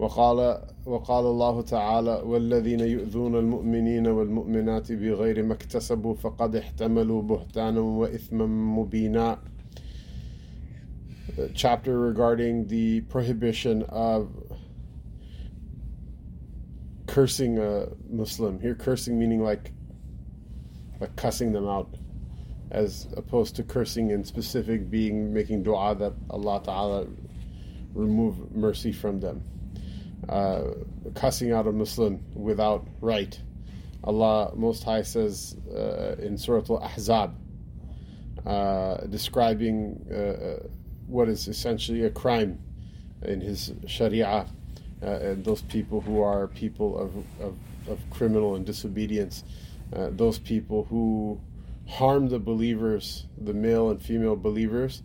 وقال وقال الله تعالى والذين يؤذون المؤمنين والمؤمنات بغير ما اكتسبوا فقد احتملوا بهتانا وإثما مبينا chapter regarding the prohibition of cursing a Muslim. Here cursing meaning like like cussing them out as opposed to cursing in specific being making dua that Allah Ta'ala remove mercy from them uh, cussing out a Muslim without right. Allah Most High says uh, in Surah Al Ahzab, uh, describing uh, uh, what is essentially a crime in His Sharia, uh, and those people who are people of, of, of criminal and disobedience, those people who harm the believers, the male and female believers,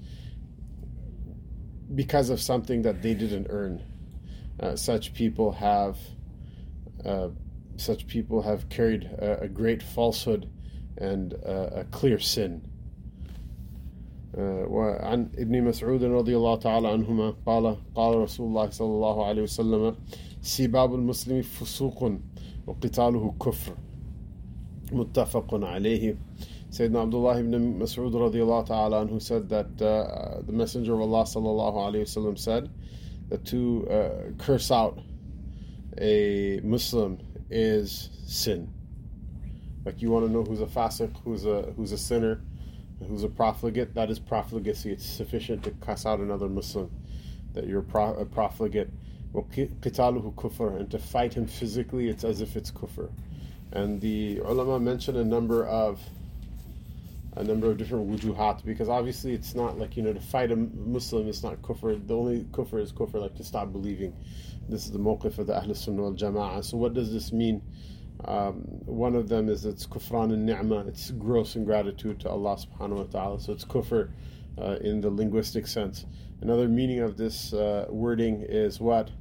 because of something that they didn't earn uh, such people have uh, such people have carried a, a great falsehood and uh, a clear sin. وعن ابن مسعود رضي الله تعالى عنهما قال قال رسول الله صلى الله عليه وسلم سباب المسلم فسوق وقتاله كفر متفق عليه Sayyidina Abdullah ibn Mas'ud radiallahu ta'ala anhu said that uh, the Messenger of Allah sallallahu alayhi wasallam said to uh, curse out a Muslim is sin. Like you want to know who's a fasiq, who's a who's a sinner, who's a profligate. That is profligacy. It's sufficient to cuss out another Muslim that you're pro- a profligate. قتاله kufr and to fight him physically, it's as if it's kufr. And the ulama mention a number of a number of different wujuhat because obviously it's not like you know to fight a Muslim it's not kufr. The only kufr is kufr like to stop believing. This is the mawqif of the Ahl Sunnah wal Jama'ah. So what does this mean? Um, one of them is it's kufran and ni'mah. It's gross ingratitude to Allah subhanahu wa ta'ala. So it's kufr uh, in the linguistic sense. Another meaning of this uh, wording is what?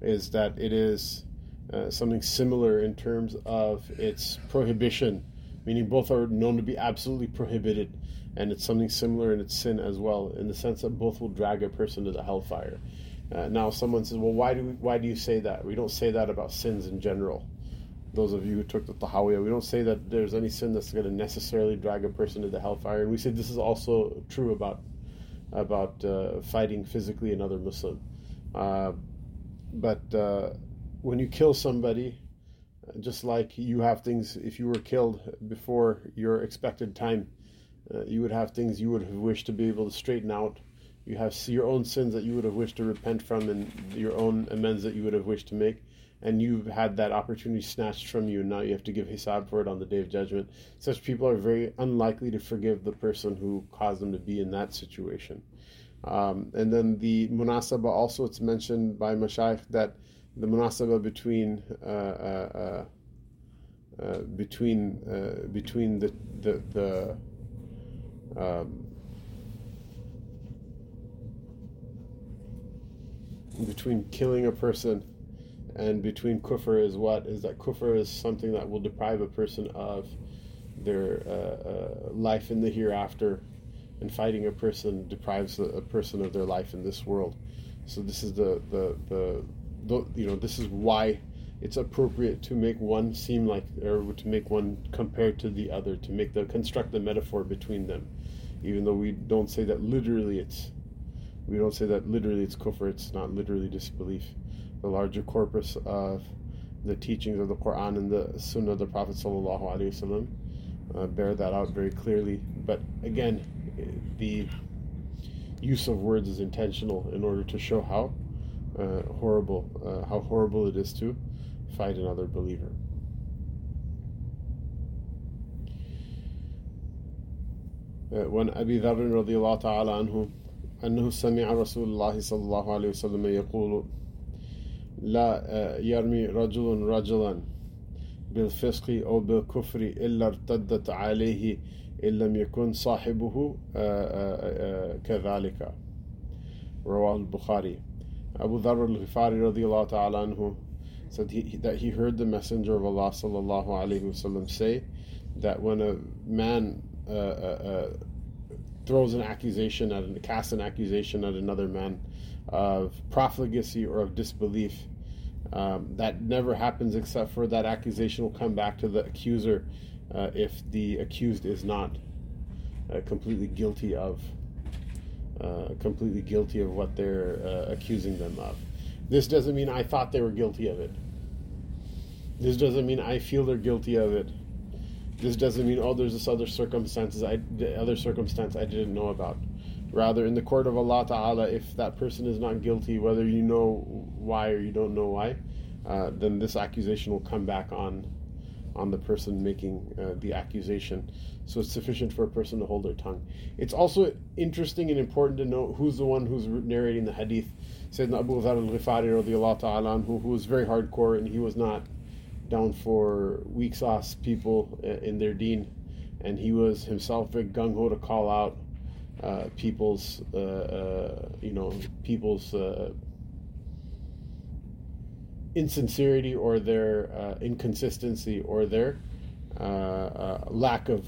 Is that it is uh, something similar in terms of its prohibition meaning both are known to be absolutely prohibited, and it's something similar in its sin as well, in the sense that both will drag a person to the hellfire. Uh, now, someone says, "Well, why do we, why do you say that? We don't say that about sins in general." Those of you who took the tahawiyah, we don't say that there's any sin that's going to necessarily drag a person to the hellfire, and we say this is also true about about uh, fighting physically another Muslim. Uh, but uh, when you kill somebody, just like you have things, if you were killed before your expected time, uh, you would have things you would have wished to be able to straighten out. You have your own sins that you would have wished to repent from, and your own amends that you would have wished to make. And you've had that opportunity snatched from you, and now you have to give hisab for it on the day of judgment. Such people are very unlikely to forgive the person who caused them to be in that situation. Um, and then the munasaba also, it's mentioned by Mashaykh that the munasaba between uh, uh, uh, between between the the, the um, between killing a person and between kufr is what? Is that kufr is something that will deprive a person of their uh, uh, life in the hereafter and fighting a person deprives a, person of their life in this world. So this is the the, the you know this is why it's appropriate to make one seem like or to make one compared to the other to make the construct the metaphor between them. Even though we don't say that literally it's we don't say that literally it's kufr it's not literally disbelief. The larger corpus of the teachings of the Quran and the Sunnah of the Prophet sallallahu alaihi wasallam uh, bear that out very clearly. But again the use of words is intentional in order to show how uh, horrible, uh, how horrible it is to fight another believer. وعن أبي ذر رضي الله تعالى عنه أنه سمع رسول الله صلى الله عليه وسلم يقول لا يرمي رجل رجلا بالفسق أو بالكفر إلا ارتدت عليه إن لم يكن صاحبه كذلك رواه البخاري Abu Dharr al-Ghifari radiallahu ta'ala anhu said he, that he heard the Messenger of Allah sallallahu alayhi wasallam say that when a man uh, uh, uh, throws an accusation at an, casts an accusation at another man of profligacy or of disbelief, um, that never happens except for that accusation will come back to the accuser uh, if the accused is not uh, completely guilty of uh, completely guilty of what they're uh, accusing them of. This doesn't mean I thought they were guilty of it. This doesn't mean I feel they're guilty of it. This doesn't mean oh, there's this other circumstances I other circumstance I didn't know about. Rather, in the court of Allah Taala, if that person is not guilty, whether you know why or you don't know why, uh, then this accusation will come back on on the person making uh, the accusation. So it's sufficient for a person to hold their tongue. It's also interesting and important to know who's the one who's narrating the hadith. Sayyidina Abu Dhar al-Ghifari ta'ala who, who was very hardcore and he was not down for weak sauce people uh, in their deen. And he was himself very gung-ho to call out uh, people's, uh, uh you know, people's uh, insincerity or their uh, inconsistency or their lack of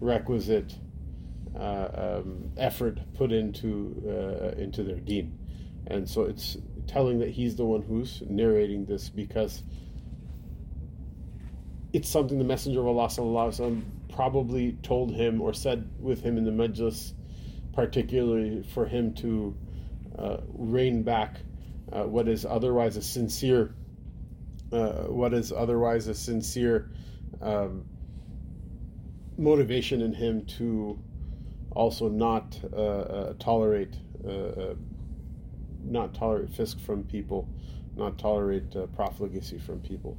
requisite um, effort put into into their deen. And so it's telling that he's the one who's narrating this because it's something the Messenger of Allah وسلم, probably told him or said with him in the majlis, particularly for him to uh, rein back uh, what is otherwise a sincere uh, what is otherwise a sincere um, motivation in him to also not uh, uh, tolerate uh, uh, not tolerate fisq from people, not tolerate uh, profligacy from people.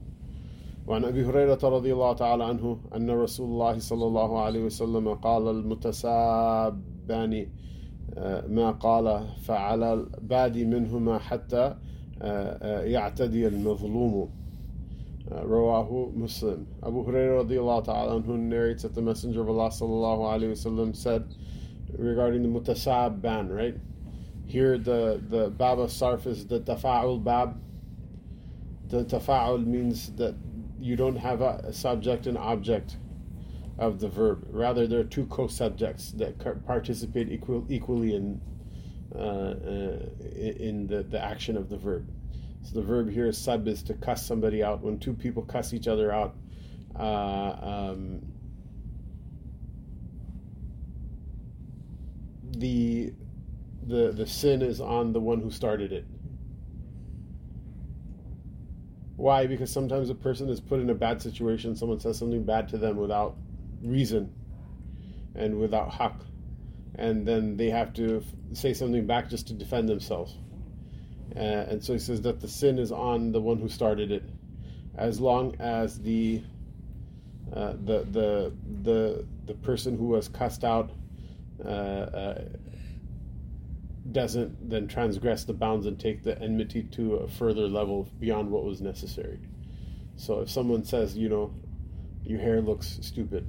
وعن أبي هريرة رضي الله تعالى عنه أن رسول الله صلى الله عليه وسلم قال المتسابان ما قال فعلى البادي منهما حتى يعتدي المظلوم Rawahu Muslim. Abu Hurairah radiallahu ta'ala who narrates that the Messenger of Allah sallallahu alayhi wasallam said regarding the mutasab ban, right? Here the, the baba sarf is the tafa'ul bab. The tafa'ul means that you don't have a subject and object of the verb. Rather, there are two co-subjects that participate equal, equally in uh, uh, in the, the action of the verb. So the verb here is sub is to cuss somebody out. When two people cuss each other out, uh, um, the the the sin is on the one who started it. Why? Because sometimes a person is put in a bad situation, someone says something bad to them without reason and without haq, and then they have to say something back just to defend themselves. Uh, and so he says that the sin is on the one who started it, as long as the uh, the the the the person who was cussed out uh, uh doesn't then transgress the bounds and take the enmity to a further level beyond what was necessary. So if someone says, you know, your hair looks stupid,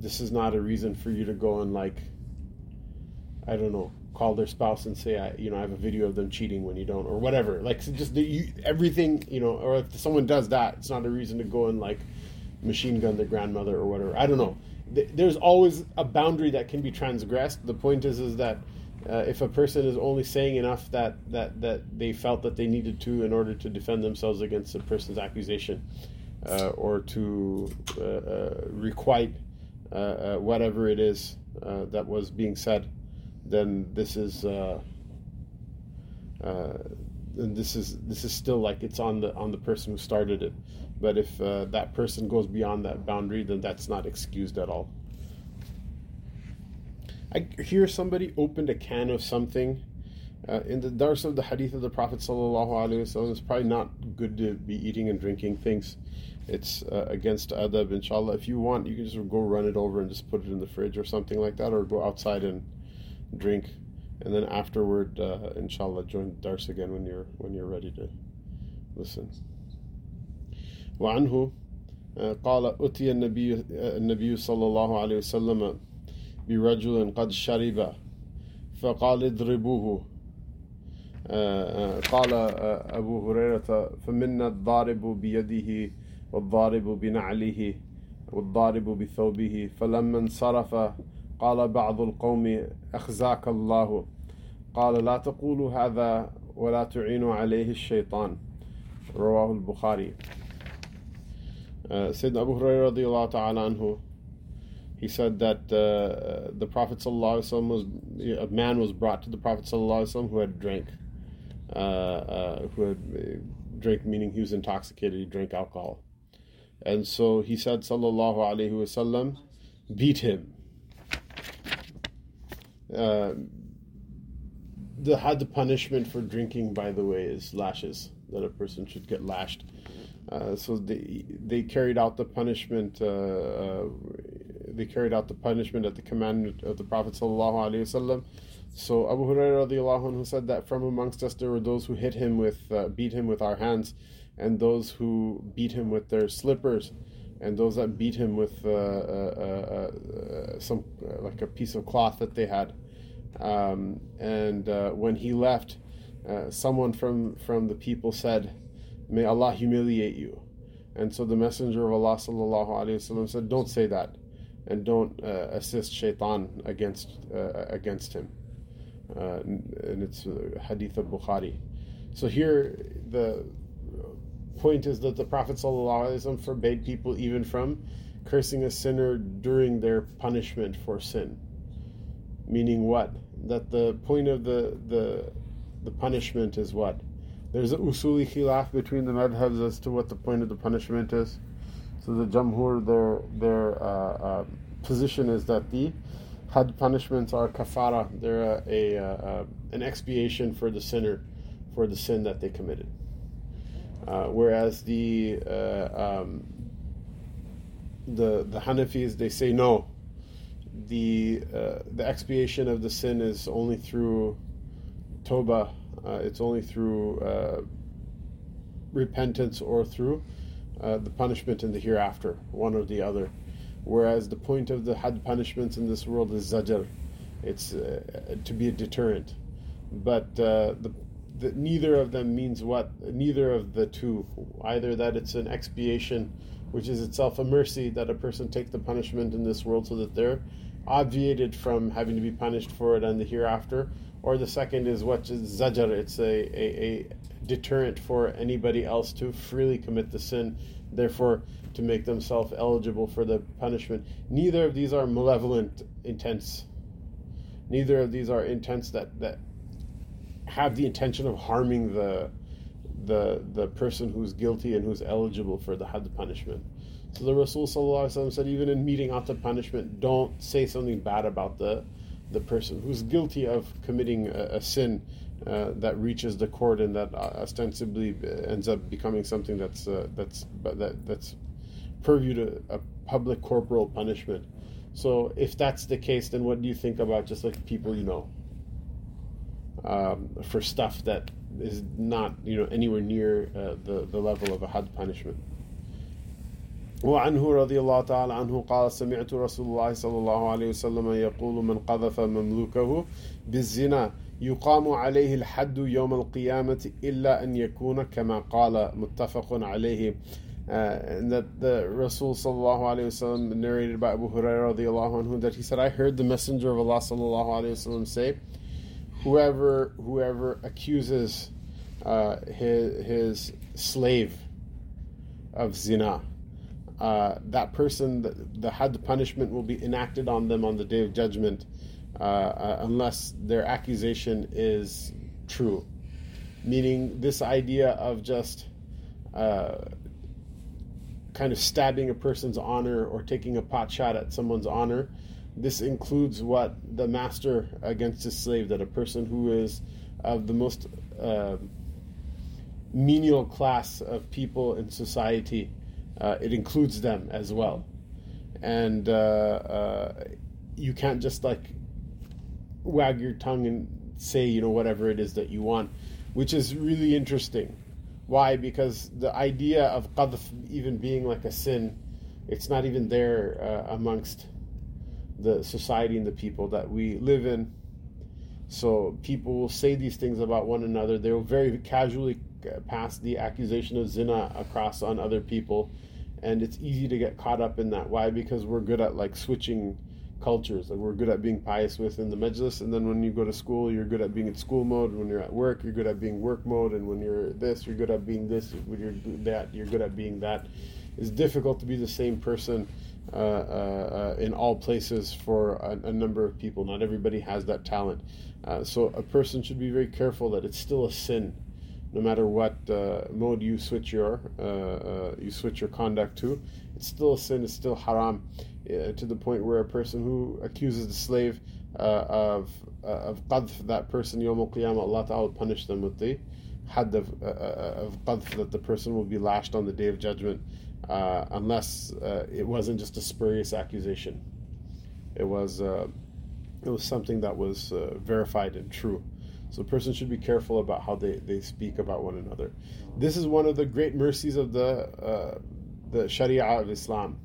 this is not a reason for you to go and like, I don't know, call their spouse and say, I, you know, I have a video of them cheating when you don't, or whatever. Like just the, you, everything, you know, or if someone does that, it's not a reason to go and like machine gun their grandmother or whatever. I don't know. There's always a boundary that can be transgressed. The point is, is that uh, if a person is only saying enough that, that, that they felt that they needed to in order to defend themselves against a person's accusation uh, or to uh, uh requite uh, uh, whatever it is that was being said, then this is this is this is still like it's on the on the person who started it. But if that person goes beyond that boundary, then that's not excused at all. I hear somebody opened a can of something. Uh, in the dars of the hadith of the Prophet it's probably not good to be eating and drinking things. It's uh, against adab, inshallah. If you want, you can just go run it over and just put it in the fridge or something like that, or go outside and drink, and then afterward, uh, inshallah, join dars again when you're when you're ready to listen. وعنه قال أتي النبي النبي صلى الله عليه وسلم برجل قد شرب فقال اضربوه قال أبو هريرة فمنا الضارب بيده والضارب بنعله والضارب بثوبه فلما انصرف قال بعض القوم أخزاك الله. قال لا تقولوا هذا ولا تعينوا عليه الشيطان. رواه البخاري. سيد ابو هريره رضي الله تعالى عنه He said that uh, the Prophet was, a man was brought to the Prophet who had drank, uh, uh, who had uh, drank, meaning he was intoxicated, he drank alcohol. Uh, and so he said sallallahu alaihi wasallam beat him uh, the had the punishment for drinking, by the way, is lashes. That a person should get lashed. Uh, so they they carried out the punishment. Uh, uh, they carried out the punishment at the commandment of the Prophet sallallahu alaihi wasallam. So Abu Hurairah said that from amongst us there were those who hit him with, uh, beat him with our hands, and those who beat him with their slippers, and those that beat him with uh, uh, uh, uh some uh, like a piece of cloth that they had. Um, and uh, when he left, someone from from the people said, "May Allah humiliate you." And so the Messenger of Allah sallallahu alaihi wasallam said, "Don't say that." And don't assist shaitan against against him. and it's Hadith of Bukhari. So here, the point is that the Prophet ﷺ forbade people even from cursing a sinner during their punishment for sin. Meaning what? That the point of the the the punishment is what? There's a usuli khilaf between the madhabs as to what the point of the punishment is. So the Jamhur, their their uh, uh, position is that the had punishments are kafara. They're a, a uh, an expiation for the sinner for the sin that they committed. Uh, whereas the uh, um, the the Hanafis they say no, the uh, the expiation of the sin is only through toba. Uh, it's only through uh, repentance or through uh, the punishment in the hereafter, one or the other. Whereas the point of the had punishments in this world is zajr, it's to be a deterrent. But the, the, neither of them means what? Neither of the two. Either that it's an expiation, which is itself a mercy that a person take the punishment in this world so that they're obviated from having to be punished for it in the hereafter, or the second is what is zajar, it's a, a, a deterrent for anybody else to freely commit the sin, therefore to make themselves eligible for the punishment. Neither of these are malevolent intents. Neither of these are intents that, that have the intention of harming the the the person who's guilty and who's eligible for the had punishment. So the Rasul said, even in meeting out the punishment, don't say something bad about the the person who's guilty of committing a, a sin uh, that reaches the court and that uh, ostensibly ends up becoming something that's uh, that's that that's purview to a public corporal punishment. So if that's the case, then what do you think about just like people you know um, for stuff that is not you know anywhere near uh, the the level of a had punishment? وعنه رضي الله تعالى عنه قال سمعت رسول الله صلى الله عليه وسلم يقول من قذف مملوكه بالزنا يقام عليه الحد يوم القيامة إلا أن يكون كما قال متفق عليه uh, and that the Rasul sallallahu alayhi wasallam narrated by Abu Hurairah radiallahu anhu that he said I heard the Messenger of Allah sallallahu alayhi wasallam say whoever whoever accuses uh, his, his slave of zina uh, that person, the, the had punishment will be enacted on them on the day of judgment uh, uh, unless their accusation is true. Meaning, this idea of just uh, kind of stabbing a person's honor or taking a pot shot at someone's honor, this includes what the master against his slave, that a person who is of the most uh, menial class of people in society uh, it includes them as well. And uh, uh, you can't just like wag your tongue and say, you know, whatever it is that you want, which is really interesting. Why? Because the idea of qadf even being like a sin, it's not even there uh, amongst the society and the people that we live in. So people will say these things about one another. They will very casually uh, pass the accusation of zina across on other people, and it's easy to get caught up in that. Why? Because we're good at like switching cultures. Like we're good at being pious within the majlis, and then when you go to school, you're good at being in school mode. When you're at work, you're good at being work mode, and when you're this, you're good at being this. When you're that, you're good at being that. It's difficult to be the same person uh, uh, uh, in all places for a, a, number of people. Not everybody has that talent. Uh, so a person should be very careful that it's still a sin, no matter what uh, mode you switch your uh, you switch your conduct to. It's still a sin. It's still haram, to the point where a person who accuses the slave of of qadf, that person yom qiyamah, Allah Ta'ala will punish them with the had of, of qadf that the person will be lashed on the day of judgment uh, unless uh, it wasn't just a spurious accusation. It was uh, it was something that was uh, verified and true. So a person should be careful about how they, they speak about one another. This is one of the great mercies of the uh, the Sharia of Islam,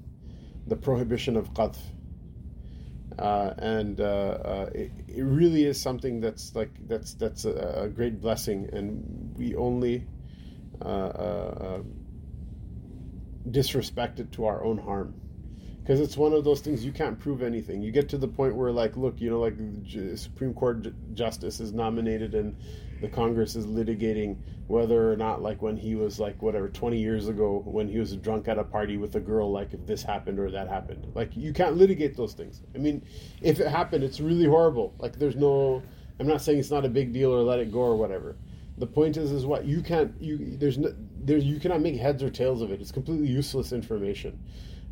the prohibition of qadf. Uh, and it, it, really is something that's like that's that's a, a great blessing, and we only disrespect it to our own harm. Because it's one of those things you can't prove anything. You get to the point where like look you know like supreme court justice is nominated and the congress is litigating whether or not like when he was like whatever 20 years ago when he was drunk at a party with a girl like if this happened or that happened. Like you can't litigate those things. I mean if it happened it's really horrible. Like there's no i'm not saying it's not a big deal or let it go or whatever. The point is is what you can't you there's no there you cannot make heads or tails of it it's completely useless information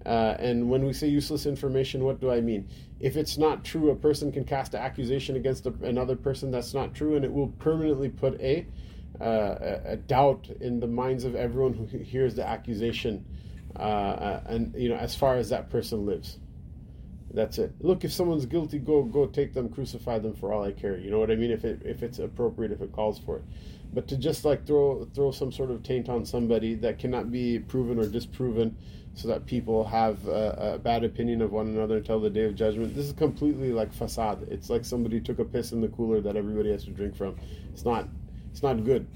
uh, and when we say useless information what do i mean if it's not true a person can cast an accusation against a, another person that's not true and it will permanently put a uh, a, doubt in the minds of everyone who hears the accusation uh, uh, and you know as far as that person lives that's it. Look, if someone's guilty, go go take them, crucify them for all I care. You know what I mean? If it if it's appropriate, if it calls for it. But to just like throw throw some sort of taint on somebody that cannot be proven or disproven, so that people have a, a bad opinion of one another until the day of judgment. This is completely like fasad. It's like somebody took a piss in the cooler that everybody has to drink from. It's not it's not good.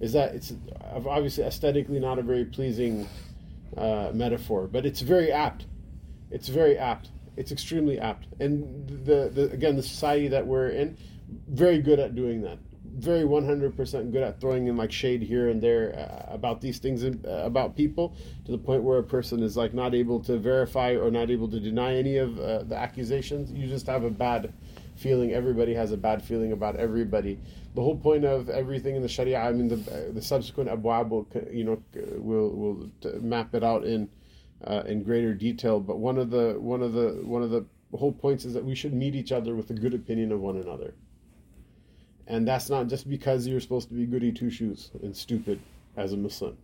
Is that it's obviously aesthetically not a very pleasing uh, metaphor, but it's very apt. It's very apt it's extremely apt. And the, the again, the society that we're in, very good at doing that. Very 100% good at throwing in like shade here and there uh, about these things uh, about people to the point where a person is like not able to verify or not able to deny any of uh, the accusations. You just have a bad feeling. Everybody has a bad feeling about everybody. The whole point of everything in the Sharia, I mean, the, the subsequent abwab will, you know, will will map it out in uh, in greater detail. But one of the one of the one of the whole points is that we should meet each other with a good opinion of one another. And that's not just because you're supposed to be goody two shoes and stupid as a Muslim.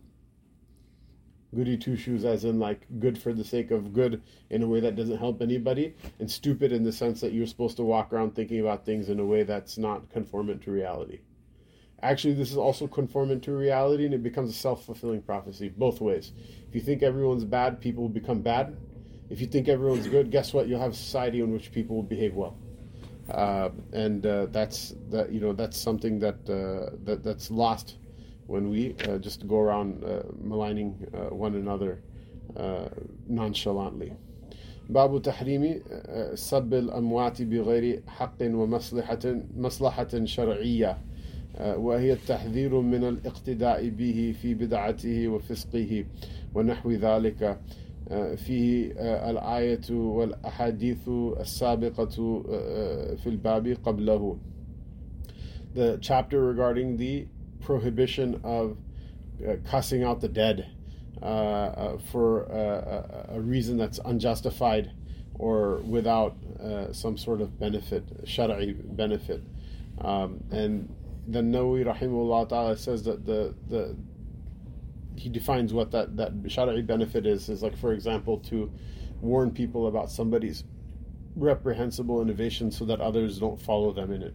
Goody two shoes, as in like good for the sake of good in a way that doesn't help anybody, and stupid in the sense that you're supposed to walk around thinking about things in a way that's not conformant to reality. Actually, this is also conformant to reality and it becomes a self fulfilling prophecy both ways. If you think everyone's bad, people will become bad. If you think everyone's good, guess what? You'll have a society in which people will behave well. Uh, and uh, that's that you know that's something that uh, that that's lost when we uh, just go around uh, maligning uh, one another nonchalantly. باب تحريم سب الأموات بغير حق ومصلحة مصلحة شرعية وهي التحذير من الاقتداء به في بدعته وفسقه ونحو ذلك فيه الآية والأحاديث السابقة في الباب قبله The chapter regarding the prohibition of uh, cussing out the dead uh, uh, for a reason that's unjustified or without some sort of benefit, shari'i benefit. Um, and the Nawawi rahimahullah ta'ala says that the, the he defines what that, that shari'i benefit is, is like for example to warn people about somebody's reprehensible innovation so that others don't follow them in it.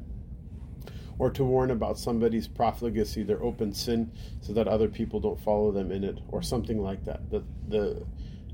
or to warn about somebody's profligacy, their open sin, so that other people don't follow them in it, or something like that. The the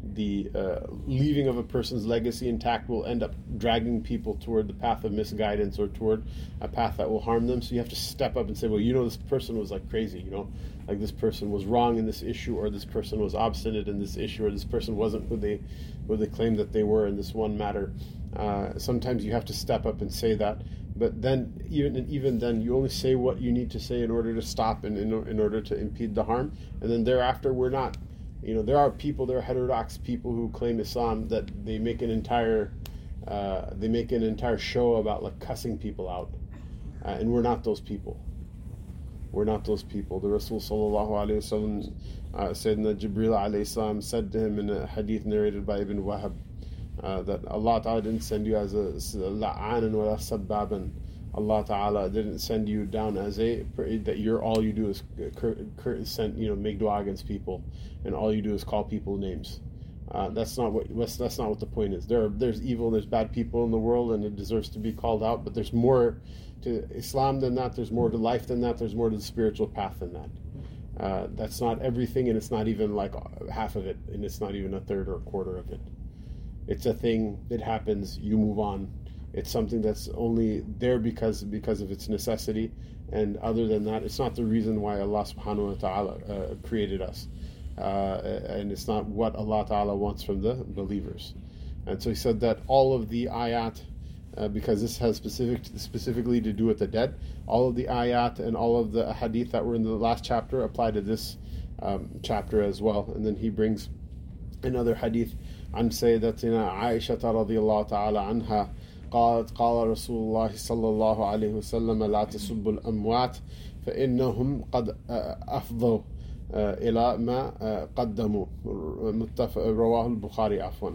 the uh, leaving of a person's legacy intact will end up dragging people toward the path of misguidance or toward a path that will harm them. So you have to step up and say, well, you know, this person was like crazy, you know, like this person was wrong in this issue, or this person was obstinate in this issue, or this person wasn't who they who they claimed that they were in this one matter. Uh, sometimes you have to step up and say that but then even even then you only say what you need to say in order to stop and in, in order to impede the harm and then thereafter we're not you know there are people there are heterodox people who claim islam that they make an entire uh, they make an entire show about like cussing people out. Uh, and we're not those people. We're not those people. The rasul sallallahu alaihi wasallam uh, sayyidina jibril alayhi said to him in a hadith narrated by ibn wahab uh, that Allah Ta'ala didn't send you as a la'anan wa sabbaban. Allah Ta'ala didn't send you down as a that you're all you do is cur, send you know make dua against people and all you do is call people names. Uh, that's not what that's not what the point is. There are, there's evil, there's bad people in the world, and it deserves to be called out. But there's more to Islam than that. There's more to life than that. There's more to the spiritual path than that. Uh, that's not everything, and it's not even like half of it, and it's not even a third or a quarter of it. It's a thing that happens. You move on. It's something that's only there because because of its necessity, and other than that, it's not the reason why Allah Subhanahu wa Taala uh, created us, uh, and it's not what Allah Taala wants from the believers. And so He said that all of the ayat. Uh, because this has specific specifically to do with the dead. All of the ayat and all of the hadith that were in the last chapter apply to this um, chapter as well. And then he brings another hadith عن سيدتنا عائشة رضي الله تعالى عنها قالت قال رسول الله صلى الله عليه وسلم لا تسبوا الأموات فإنهم قد أفضوا إلى ما قدموا رواه البخاري عفوا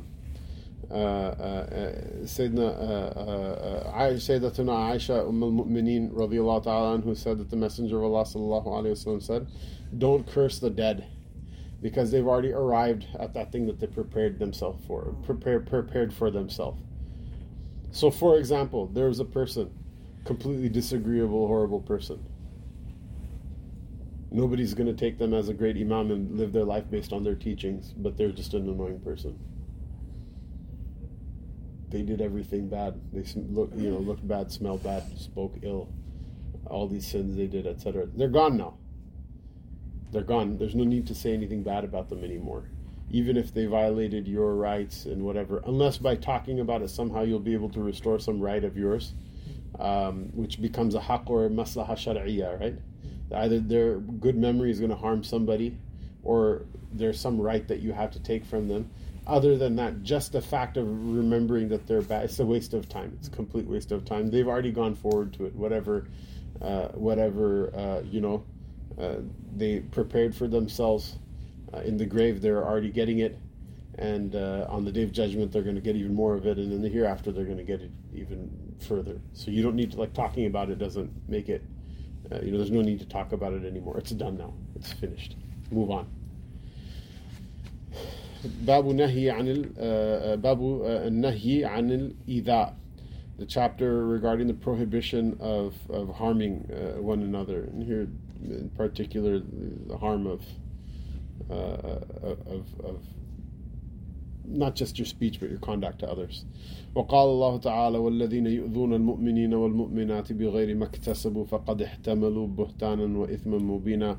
سيدنا سيدتنا عائشة أم المؤمنين رضي الله تعالى عنه said that the messenger of Allah صلى الله عليه وسلم said don't curse the dead because they've already arrived at that thing that they prepared themselves for, prepared prepared for themselves. So, for example, there was a person, completely disagreeable, horrible person. Nobody's going to take them as a great imam and live their life based on their teachings, but they're just an annoying person. They did everything bad. They look, you know, looked bad, smelled bad, spoke ill, all these sins they did, etc. They're gone now they're gone. There's no need to say anything bad about them anymore, even if they violated your rights and whatever. Unless by talking about it somehow you'll be able to restore some right of yours, um, which becomes a haqq or maslaha shar'iyya, right? Either their good memory is going to harm somebody, or there's some right that you have to take from them. Other than that, just the fact of remembering that they're bad, it's a waste of time. It's a complete waste of time. They've already gone forward to it. Whatever, uh, whatever uh, you know, uh, they prepared for themselves uh, in the grave. They're already getting it, and uh, on the day of judgment, they're going to get even more of it, and in the hereafter, they're going to get it even further. So you don't need to like talking about it doesn't make it. Uh, you know, there's no need to talk about it anymore. It's done now. It's finished. Move on. باب نهي عن باب النهي عن الإيذاء the chapter regarding the prohibition of, of harming uh, one another. And here in particular the harm of, uh, of, of not just your speech but your conduct to others. وقال الله تعالى والذين يؤذون المؤمنين والمؤمنات بغير ما اكتسبوا فقد احتملوا بهتانا وإثما مبينا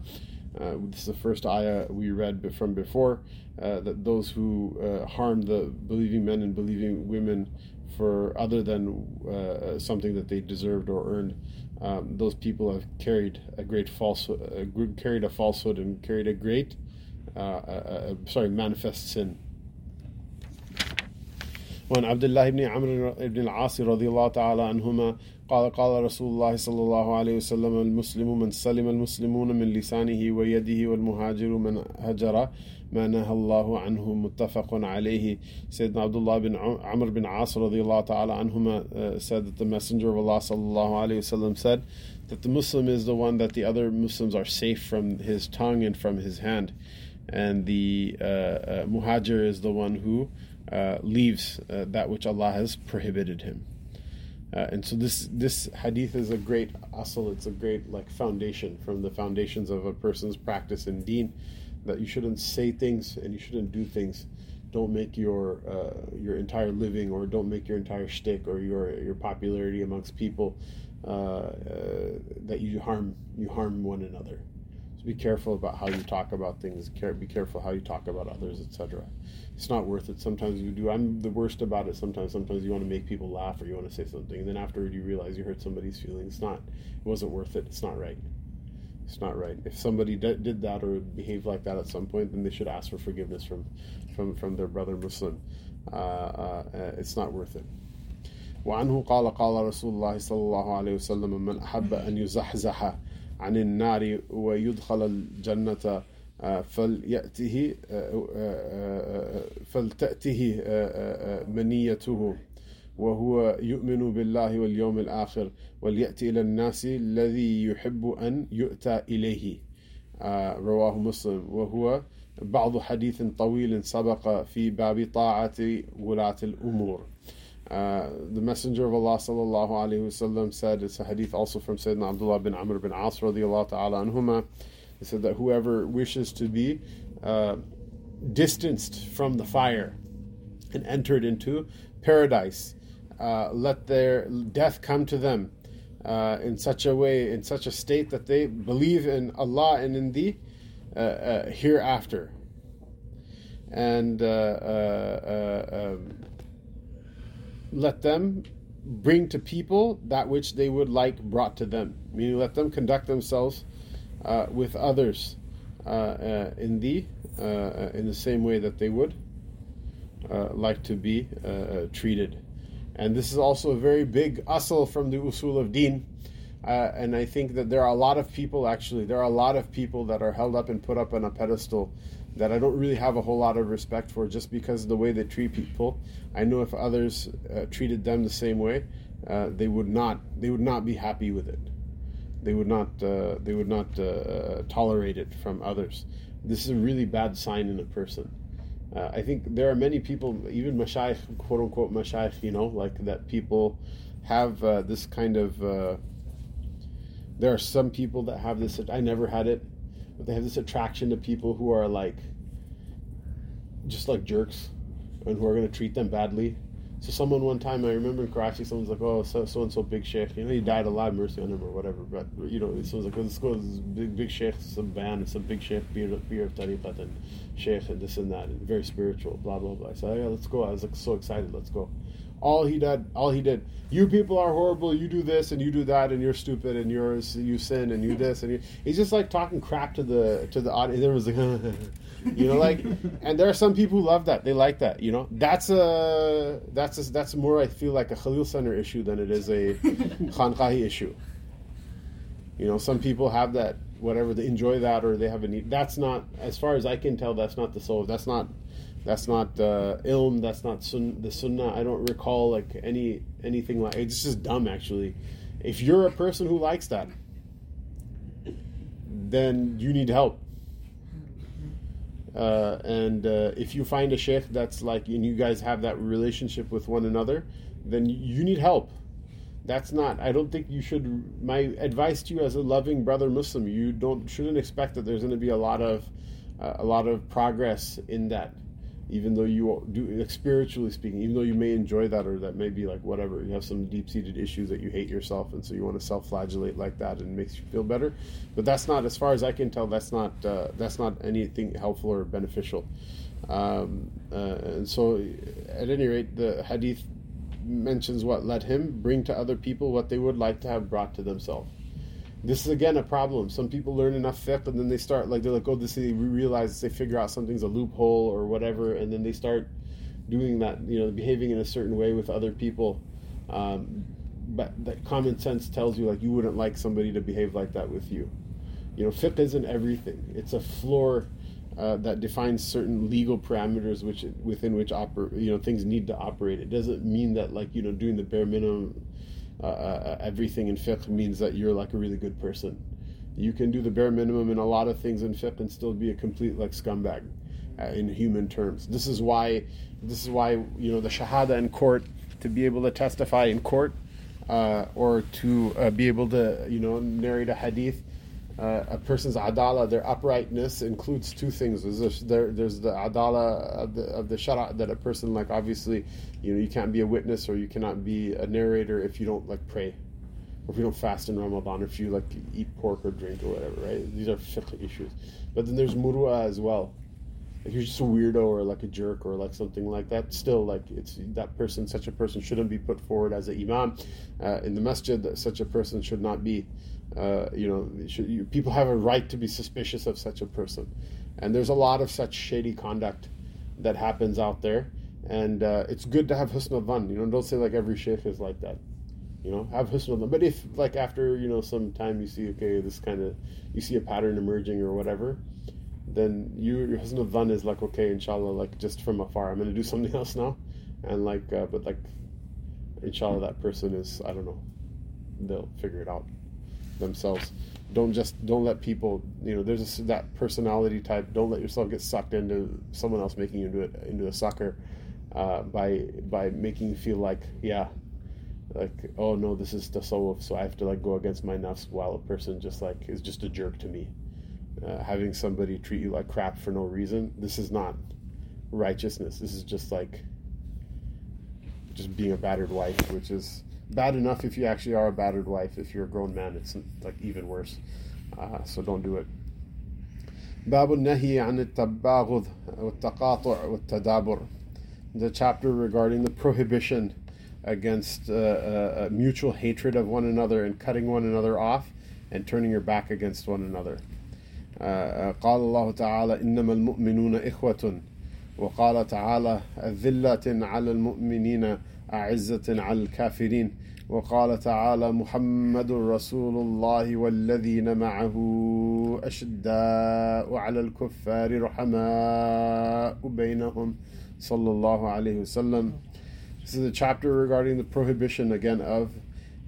uh, this is the first ayah we read from before uh, that those who uh, harm the believing men and believing women for other than uh, something that they deserved or earned um, those people have carried a great falsehood, uh, carried a falsehood, and carried a great, uh, uh, uh sorry, manifest sin. وعن عبد الله بن عمرو بن العاص رضي الله تعالى عنهما قال قال رسول الله صلى الله عليه وسلم المسلم من سلم المسلمون من لسانه ويده والمهاجر من هجر ما نهى الله عنه متفق عليه Sayyidina Abdullah bin Amr bin As radiallahu ta'ala anhuma uh, said that the Messenger of Allah sallallahu alayhi wasallam said that the Muslim is the one that the other Muslims are safe from his tongue and from his hand and the uh, uh, muhajir is the one who uh, leaves that which Allah has prohibited him Uh, and so this this hadith is a great asal. It's a great like foundation from the foundations of a person's practice in Deen, that you shouldn't say things and you shouldn't do things. Don't make your uh, your entire living or don't make your entire shtick or your your popularity amongst people uh that you harm you harm one another So be careful about how you talk about things. Be careful how you talk about others, etc it's not worth it. Sometimes you do. I'm the worst about it. Sometimes, sometimes you want to make people laugh or you want to say something, and then afterward you realize you hurt somebody's feelings. It's not. It wasn't worth it. It's not right. It's not right. If somebody d- did that or behaved like that at some point, then they should ask for forgiveness from, from, from their brother Muslim. Uh, uh, it's not worth it. وعنه قال قال رسول الله صلى الله عليه وسلم من أحب أن يزحزح عن النار ويدخل الجنة فليأته فلتأته منيته وهو يؤمن بالله واليوم الآخر وليأتي إلى الناس الذي يحب أن يؤتى إليه. رواه مسلم. وهو بعض حديث طويل سبق في باب طاعة ولاة الأمور. Uh, the Messenger of Allah sallallahu alaihi wasallam said, it's a hadith also from Sayyidina Abdullah bin Amr bin As radiallahu ta'ala anhuma, he said that whoever wishes to be uh, distanced from the fire and entered into paradise, uh, let their death come to them uh, in such a way, in such a state that they believe in Allah and in the uh, hereafter. And um, let them bring to people that which they would like brought to them, meaning let them conduct themselves uh, with others uh, uh, in the uh, in the same way that they would like to be treated. And this is also a very big asal from the usul of deen. Uh, and I think that there are a lot of people, actually, there are a lot of people that are held up and put up on a pedestal that I don't really have a whole lot of respect for just because of the way they treat people. I know if others uh, treated them the same way, uh, they would not they would not be happy with it they would not uh, they would not uh, tolerate it from others. This is a really bad sign in a person. Uh, I think there are many people, even mashayikh, quote unquote mashayikh, you know, like that people have uh, this kind of. There are some people that have this. I never had it, but they have this attraction to people who are like, just like jerks, and who are going to treat them badly so someone one time I remember in Karachi, someone's like, "Oh, so so and so big sheikh, you know, he died a alive, mercy on him or whatever." But you know, someone's like, "Let's go, this big big sheikh, some band, some big sheikh, pir pir of tariqat and sheikh and this and that, and very spiritual, blah blah blah." So yeah, let's go. I was like so excited, let's go. All he did, all he did. You people are horrible. You do this and you do that, and you're stupid, and you're you sin and you this and you. He's just like talking crap to the to the audience. There was like. you know like and there are some people who love that they like that you know that's a that's a, that's more i feel like a khalil center issue than it is a khanqahi issue you know some people have that whatever they enjoy that or they have a need that's not as far as i can tell that's not the soul that's not that's not uh, ilm that's not sun, the sunnah i don't recall like any anything like it's just dumb actually if you're a person who likes that then you need help uh, and uh, if you find a sheikh that's like, and you guys have that relationship with one another, then you need help. That's not. I don't think you should. My advice to you as a loving brother Muslim, you don't shouldn't expect that there's going to be a lot of uh, a lot of progress in that even though you do spiritually speaking even though you may enjoy that or that may be like whatever you have some deep-seated issues that you hate yourself and so you want to self-flagellate like that and makes you feel better. But that's not as far as i can tell that's not uh, that's not anything helpful or beneficial. Um, uh, and so at any rate the hadith mentions what let him bring to other people what they would like to have brought to themselves this is again a problem. Some people learn enough fiqh and then they start like they're like, oh, this they realize they figure out something's a loophole or whatever, and then they start doing that, you know, behaving in a certain way with other people. Um, but that common sense tells you like you wouldn't like somebody to behave like that with you. You know, fiqh isn't everything. It's a floor uh, that defines certain legal parameters which within which oper- you know things need to operate. It doesn't mean that like you know doing the bare minimum uh, uh, everything in fiqh means that you're like a really good person. You can do the bare minimum in a lot of things in fiqh and still be a complete like scumbag uh, in human terms. This is why this is why you know the shahada in court to be able to testify in court uh, or to uh, be able to, you know, narrate a hadith. Uh, a person's adala, their uprightness, includes two things. There's, there, there's the adala of the, of the shara that a person like obviously, you know, you can't be a witness or you cannot be a narrator if you don't like pray, or if you don't fast in Ramadan, or if you like eat pork or drink or whatever. Right? These are fiqh issues. But then there's murua as well like you're just a weirdo or like a jerk or like something like that still like it's that person such a person shouldn't be put forward as an imam uh, in the masjid such a person should not be uh, you know should, you, people have a right to be suspicious of such a person. And there's a lot of such shady conduct that happens out there. And uh, it's good to have husn al you know don't say like every sheikh is like that you know have husn al but if like after you know some time you see okay this kind of you see a pattern emerging or whatever then you your husn al is like okay inshallah like just from afar i'm to do something else now. And like uh, but like inshallah that person is i don't know they'll figure it out themselves don't just don't let people you know there's a, that personality type don't let yourself get sucked into someone else making you into it into a sucker uh, by by making you feel like yeah like oh no this is the tasawwuf so i have to like go against my nafs while a person just like is just a jerk to me uh, having somebody treat you like crap for no reason. This is not righteousness. This is just like just being a battered wife, which is bad enough if you actually are a battered wife. If you're a grown man, it's like even worse. Uh, so don't do it. باب النهي عن التباغض والتقاطع والتدابر. The chapter regarding the prohibition against uh, uh, mutual hatred of one another and cutting one another off and turning your back against one another. قال الله تعالى إنما المؤمنون إخوة وقال تعالى أذلة على المؤمنين أعزة على الكافرين وقال تعالى محمد رسول الله والذين معه أشداء على الكفار رحماء بينهم صلى الله عليه وسلم This is a chapter regarding the prohibition again of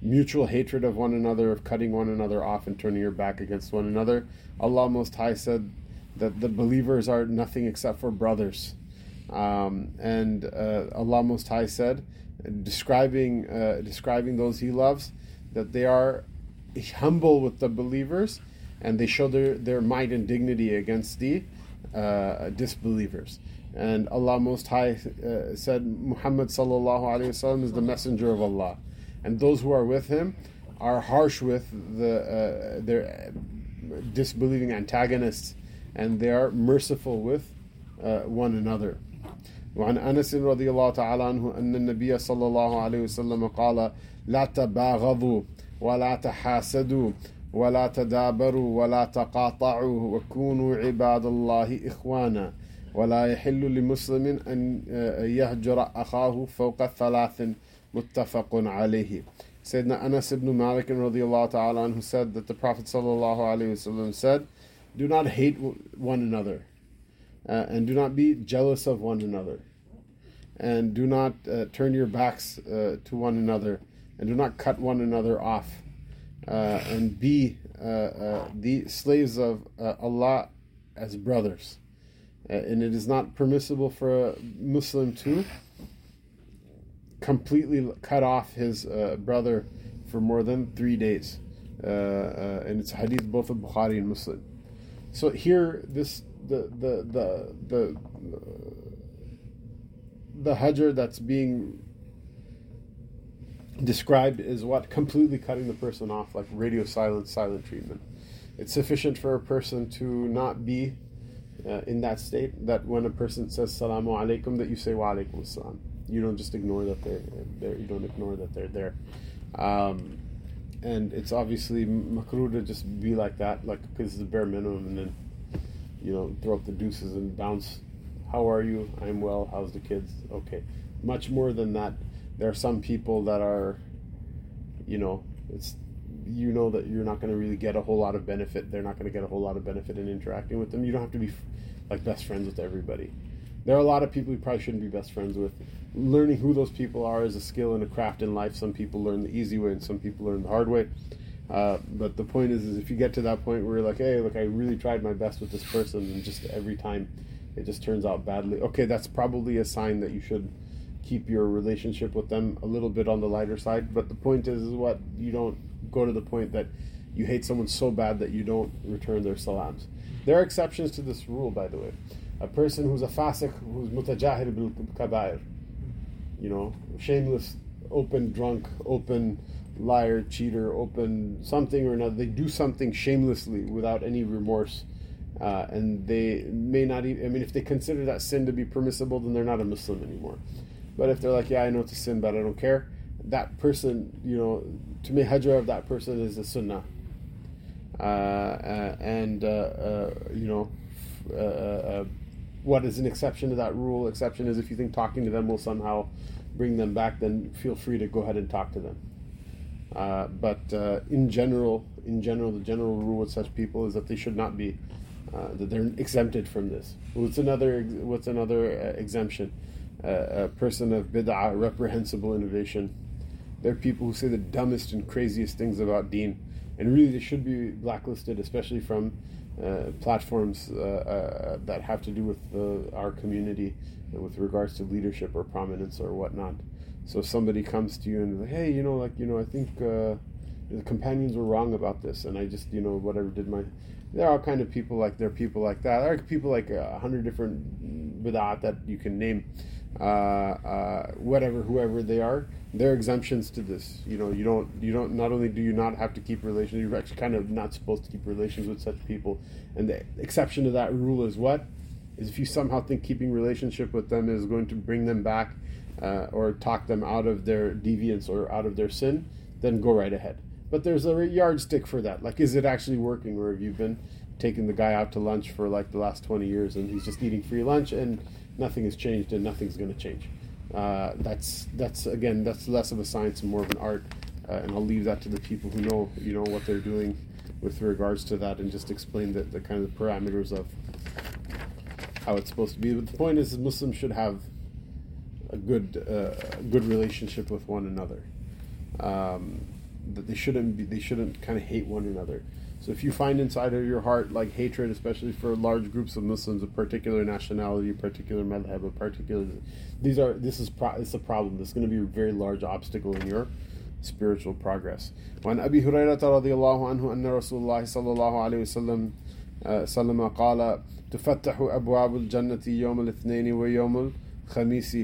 mutual hatred of one another, of cutting one another off and turning your back against one another. Allah Most High said that the believers are nothing except for brothers. Um, and uh, Allah Most High said, describing uh, describing those He loves, that they are humble with the believers, and they show their, their might and dignity against the uh, disbelievers. And Allah Most High uh, said, Muhammad sallallahu alaihi wasallam is the messenger of Allah and those who are with him are harsh with the uh, their disbelieving antagonists, and they are merciful with uh, one another. وعن أنس رضي الله تعالى عنه أن النبي صلى الله عليه وسلم قال لا تباغضوا ولا تحاسدوا ولا تدابروا ولا تقاطعوا وكونوا عباد الله إخوانا. ولا يحل لمسلم آه، أن يهجر أخاه فوق ثلاث متفق عليه. سيدنا أنس بن مالك رضي الله تعالى عنه said that the prophet صلى الله عليه وسلم said do not hate one another uh, and do not be jealous of one another. And do not uh, turn your backs uh, to one another and do not cut one another off uh, and be uh, uh, the slaves of Allah as brothers. and it is not permissible for a Muslim to completely cut off his uh, brother for more than three days. Uh, uh, and it's hadith both of Bukhari and Muslim. So here, this the the the the the hajr that's being described is what completely cutting the person off, like radio silence, silent treatment. It's sufficient for a person to not be uh, in that state that when a person says salamu alaikum, that you say wa alaikum salam you don't just ignore that they're there. You don't ignore that they're there. Um, and it's obviously makruh to just be like that, like because it's the bare minimum, and then you know throw up the deuces and bounce. How are you? I'm well. How's the kids? Okay. Much more than that, there are some people that are, you know, it's you know that you're not going to really get a whole lot of benefit. They're not going to get a whole lot of benefit in interacting with them. You don't have to be like best friends with everybody. There are a lot of people you probably shouldn't be best friends with learning who those people are is a skill and a craft in life. Some people learn the easy way, and some people learn the hard way. Uh, but the point is, is if you get to that point where you're like, hey, look, I really tried my best with this person, and just every time it just turns out badly. Okay, that's probably a sign that you should keep your relationship with them a little bit on the lighter side. But the point is, is what you don't go to the point that you hate someone so bad that you don't return their salams. There are exceptions to this rule, by the way. A person who's a fasik, who's mutajahir bil kabair, you know, shameless, open drunk, open liar, cheater, open something or another. They do something shamelessly without any remorse. Uh, and they may not even, I mean, if they consider that sin to be permissible, then they're not a Muslim anymore. But if they're like, yeah, I know it's a sin, but I don't care, that person, you know, to me, hajra of that person is a sunnah. Uh, uh, and, uh, uh, you know, uh, what is an exception to that rule? Exception is if you think talking to them will somehow bring them back, then feel free to go ahead and talk to them. Uh, but uh, in general, in general, the general rule with such people is that they should not be, uh, that they're exempted from this. What's another? What's another exemption? a person of bid'ah, reprehensible innovation. There are people who say the dumbest and craziest things about deen, and really they should be blacklisted, especially from uh, platforms uh, uh, that have to do with our community with regards to leadership or prominence or whatnot. So somebody comes to you and like, hey, you know, like you know, I think uh, the companions were wrong about this, and I just you know whatever did my. There are all kind of people like there are people like that. There are people like a hundred different bid'at that you can name uh, uh, whatever, whoever they are, there are exemptions to this. You know, you don't, you don't. Not only do you not have to keep relations, you're actually kind of not supposed to keep relations with such people. And the exception to that rule is what is if you somehow think keeping relationship with them is going to bring them back uh, or talk them out of their deviance or out of their sin, then go right ahead. But there's a yardstick for that. Like, is it actually working, or have you been taking the guy out to lunch for like the last 20 years and he's just eating free lunch and nothing has changed and nothing's going to change. Uh, that's that's again that's less of a science and more of an art, uh, and I'll leave that to the people who know you know what they're doing with regards to that and just explain the, the kind of parameters of how it's supposed to be. But the point is, Muslims should have a good uh, good relationship with one another. Um, that they shouldn't be they shouldn't kind of hate one another. So if you find inside of your heart like hatred, especially for large groups of Muslims, a particular nationality, a particular madhab, a particular these are this is pro, it's a problem. This is going to be a very large obstacle in your spiritual progress. وعن أبي هريرة رضي الله عنه أن رسول الله صلى الله عليه وسلم سلم قال تفتح أبواب الجنة يوم الاثنين ويوم الخميس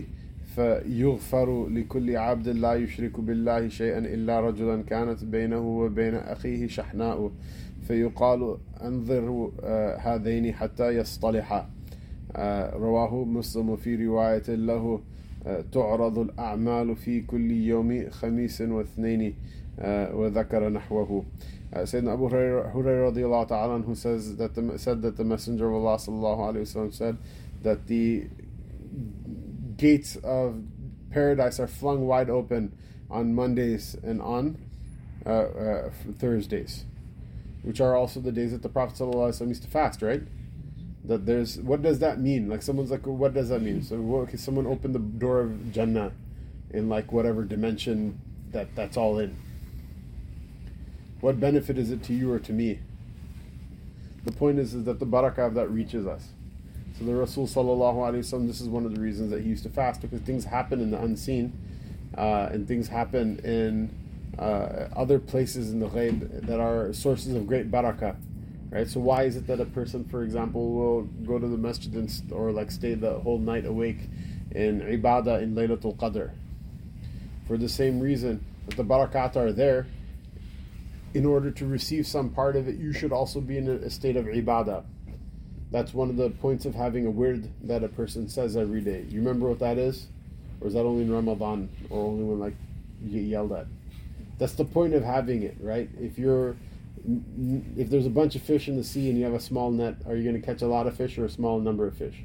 فيغفر لكل عبد لا يشرك بالله شيئا إلا رجلا كانت بينه وبين أخيه شحناء. فيقال انظروا هذين حتى يصطلحا. رواه مسلم في رواية له تعرض الأعمال في كل يوم خميس واثنين وذكر نحوه. Sayyidina Abu Hurairah radiallahu ta'ala who says that the, said that the Messenger of Allah sallallahu alayhi wasallam said that the gates of paradise are flung wide open on Mondays and on uh, uh, Thursdays which are also the days that the Prophet ﷺ used to fast, right? That there's what does that mean? Like someone's like, what does that mean? So okay, someone opened the door of Jannah in like whatever dimension that that's all in. What benefit is it to you or to me? The point is, is that the barakah of that reaches us. So the Rasul sallallahu alaihi wasallam, this is one of the reasons that he used to fast because things happen in the unseen, uh, and things happen in uh, other places in the ghaib that are sources of great barakah. Right? So why is it that a person, for example, will go to the masjid and, or like stay the whole night awake in ibadah in Laylatul Qadr? For the same reason that the barakat are there, in order to receive some part of it, you should also be in a state of ibadah. That's one of the points of having a wird that a person says every day. You remember what that is? Or is that only in Ramadan or only when like you get yelled at? That's the point of having it, right? If you're if there's a bunch of fish in the sea and you have a small net, are you going to catch a lot of fish or a small number of fish?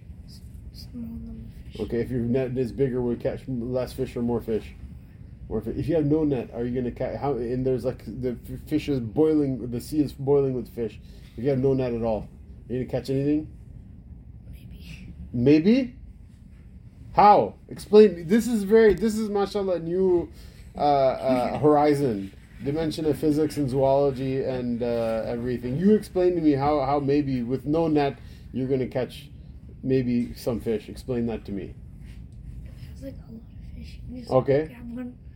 Small number of fish. Okay, if your net is bigger, will you catch less fish or more fish? Or if, if you have no net, are you going to catch how? And there's like the fish is boiling, the sea is boiling with fish. If you have no net at all, you to catch anything? Maybe. Maybe. How? Explain. This is very. This is mashallah new uh, uh, horizon, dimension of physics and zoology and uh, everything. You explain to me how, how maybe with no net you're going to catch maybe some fish. Explain that to me. There's like a lot of fish. Okay.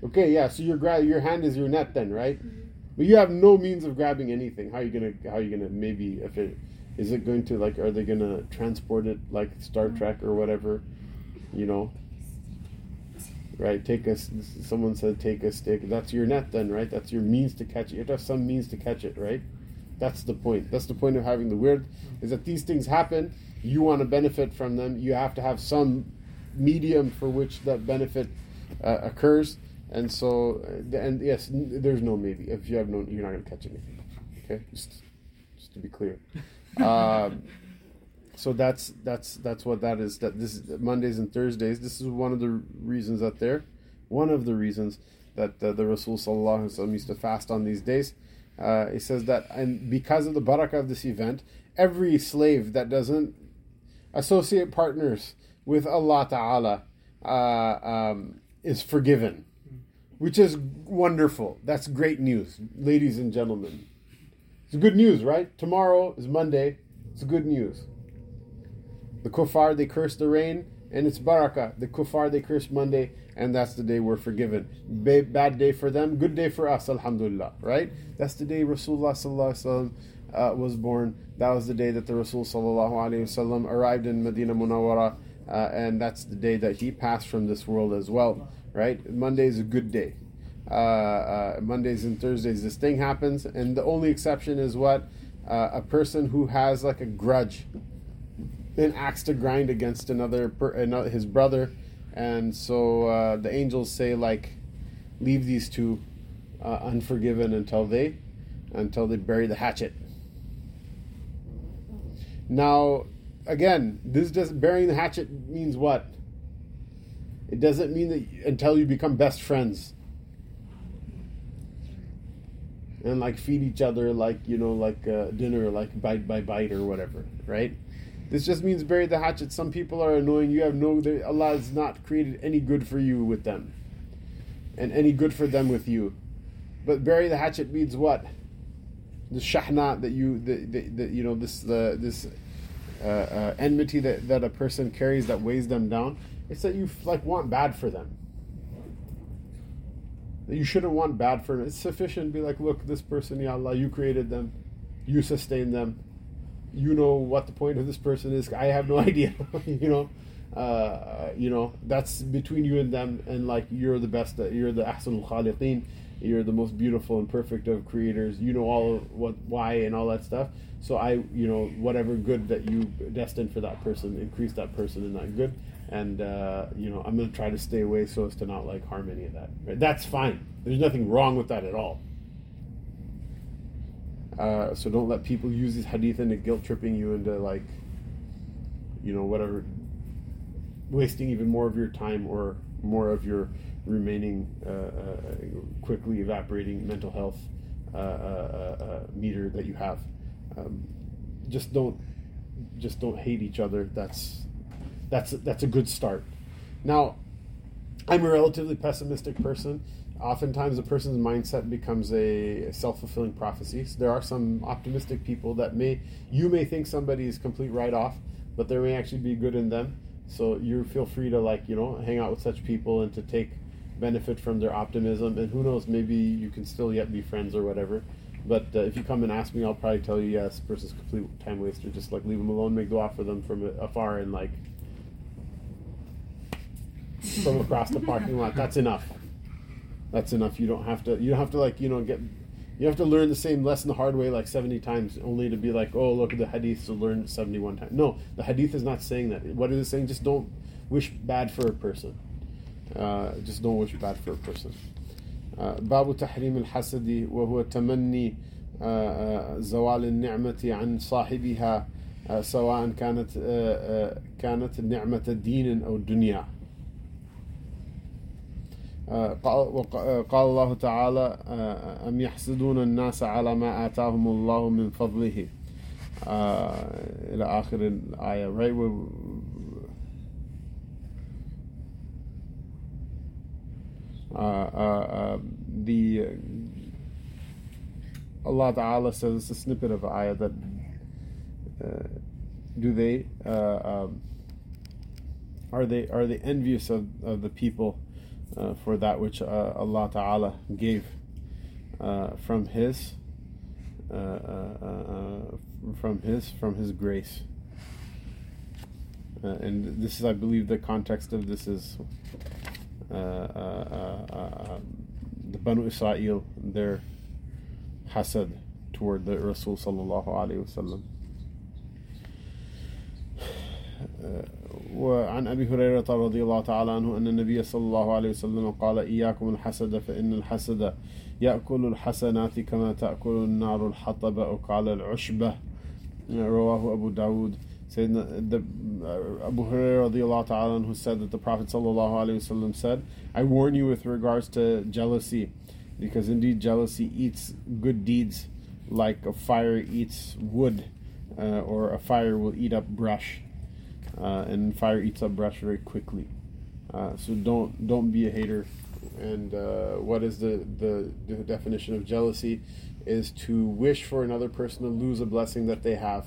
Okay, yeah. So your gra- your hand is your net then, right? Mhm. But you have no means of grabbing anything. How are you gonna? How are you gonna? Maybe if it is it going to like? Are they gonna transport it like Star Trek or whatever? You know. Right. Take a. s- Someone said take a stick. That's your net then, right? That's your means to catch it. You have to have some means to catch it, right? That's the point. That's the point of having the wird, is that these things happen. You want to benefit from them. You have to have some medium for which that benefit uh, occurs. And so, uh, and yes, there's no maybe. If you have no, you're not going to catch anything. Okay, just, just to be clear. Um, so that's that's that's what that is. That this is Mondays and Thursdays. This is one of the reasons that there, one of the reasons that uh, the Rasul sallallahu alaihi wasallam used to fast on these days. Uh, he says that, and because of the barakah of this event, every slave that doesn't associate partners with Allah Taala uh, um, is forgiven, which is wonderful. That's great news, ladies and gentlemen. It's good news, right? Tomorrow is Monday. It's good news. The kuffar they curse the rain, and it's barakah. The kuffar they curse Monday, and that's the day we're forgiven. Ba- bad day for them, good day for us. Alhamdulillah, right? That's the day Rasulullah sallallahu uh, was born. That was the day that the Rasul sallallahu alaihi wasallam arrived in Medina Munawwara, uh, and that's the day that he passed from this world as well. Right? Monday is a good day. Uh, uh, Mondays and Thursdays, this thing happens, and the only exception is what uh, a person who has like a grudge, an axe to grind against another, per, another his brother, and so uh, the angels say like, leave these two uh, unforgiven until they, until they bury the hatchet. Now, again, this does burying the hatchet means what? It doesn't mean that until you become best friends and like feed each other like you know like uh, dinner like bite by bite or whatever right? This just means bury the hatchet. Some people are annoying. You have no allah has not created any good for you with them and any good for them with you. But bury the hatchet means what? The shahna that you the, the, the you know this the this uh, uh, enmity that, that a person carries that weighs them down. It's that you like want bad for them you shouldn't want bad for them. It's sufficient to be like, look, this person, Ya Allah, you created them, you sustain them, you know what the point of this person is. I have no idea, you know. Uh, you know that's between you and them, and like you're the best. You're the ahsanul khaliqeen. You're the most beautiful and perfect of creators. You know all what, why, and all that stuff. So I, you know, whatever good that you destined for that person, increase that person in that good and uh, you know I'm gonna try to stay away so as to not like harm any of that. Right? That's fine. There's nothing wrong with that at all. Uh, so don't let people use this hadith into guilt tripping you into like, you know, whatever, wasting even more of your time or more of your remaining uh, uh, quickly evaporating mental health uh, uh, meter that you have. Um, just don't, just don't hate each other. That's that's that's a good start. Now, I'm a relatively pessimistic person. Oftentimes, a person's mindset becomes a self fulfilling prophecy. So there are some optimistic people that may you may think somebody is complete write off, but there may actually be good in them. So you feel free to like you know hang out with such people and to take benefit from their optimism. And who knows, maybe you can still yet be friends or whatever. But uh, if you come and ask me, I'll probably tell you, yes, this person's complete time waster. Just like leave them alone, make dua for them from afar, and like from across the parking lot. That's enough. That's enough. You don't have to. You don't have to like you know get. You have to learn the same lesson the hard way like seventy times, only to be like, oh look at the hadith to learn seventy one times. No, the hadith is not saying that. What it is saying, just don't wish bad for a person. Uh, just don't wish bad for a person. باب تحريم الحسد وهو تمني آه، آه، زوال النعمة عن صاحبها آه، سواء كانت آه، آه، كانت النعمة دين أو دنيا آه، قال آه، الله تعالى آه، أم يحسدون الناس على ما آتاهم الله من فضله آه، إلى آخر الآية right We- uh, uh, uh, the uh, Allah Ta'ala says it's a snippet of ayah that uh, do they uh, um, are they are they envious of, of the people uh, for that which uh, Allah Ta'ala gave uh, from His uh, uh, from His from His grace. and this is, I believe, the context of this is the Banu Israel, their hasad toward the Rasul sallallahu alayhi wasallam. وعن أبي هريرة رضي الله تعالى عنه أن النبي صلى الله عليه وسلم قال إياكم الحسد فإن الحسد يأكل الحسنات كما تأكل النار الحطب أو قال العشبة رواه أبو داود Sayyidina, the, uh, Abu Hurairah radiallahu ta'ala who said that the Prophet sallallahu alayhi wasallam said, I warn you with regards to jealousy, because indeed jealousy eats good deeds like a fire eats wood, uh, or a fire will eat up brush uh, and fire eats up brush very quickly. Uh, so don't don't be a hater. And uh, what is the, the, the definition of jealousy? Is to wish for another person to lose a blessing that they have,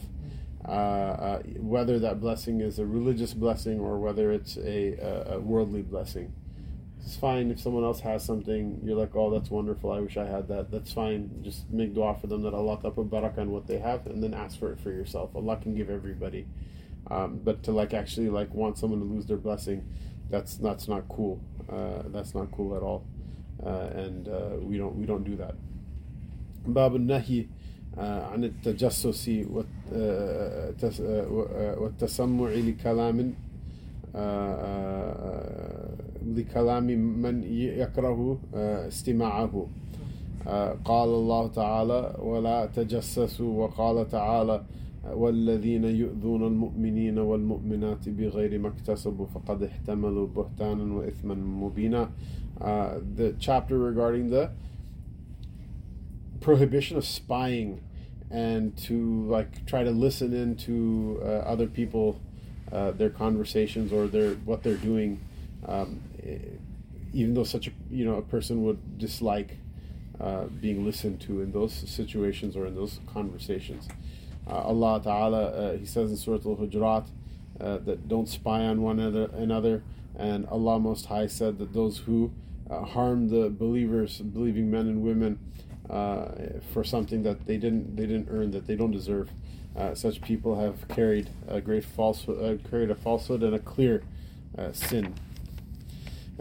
uh, uh, whether that blessing is a religious blessing or whether it's a, a, worldly blessing. It's fine if someone else has something. You're like, oh, that's wonderful. I wish I had that. That's fine. Just make dua for them that Allah put barakah on what they have, and then ask for it for yourself. Allah can give everybody. Um, but to like actually like want someone to lose their blessing, that's that's not cool. Uh, that's not cool at all, uh, and uh, we don't we don't do that. باب النهي عن التجسس والتسمع لكلام لكلام من يكره استماعه قال الله تعالى ولا تجسسوا وقال تعالى والذين يؤذون المؤمنين والمؤمنات بغير ما اكتسبوا فقد احتملوا بهتانا وإثما مبينا uh, the chapter regarding the prohibition of spying and to like try to listen into uh, other people uh, their conversations or their what they're doing um, even though such a you know a person would dislike uh, being listened to in those situations or in those conversations uh, Allah Ta'ala, uh, He says in Surah Al Hujurat uh, that don't spy on one another, and Allah Most High said that those who harm the believers, believing men and women, for something that they didn't they didn't earn, that they don't deserve. Uh, such people have carried a great falsehood, uh, carried a falsehood and a clear uh, sin.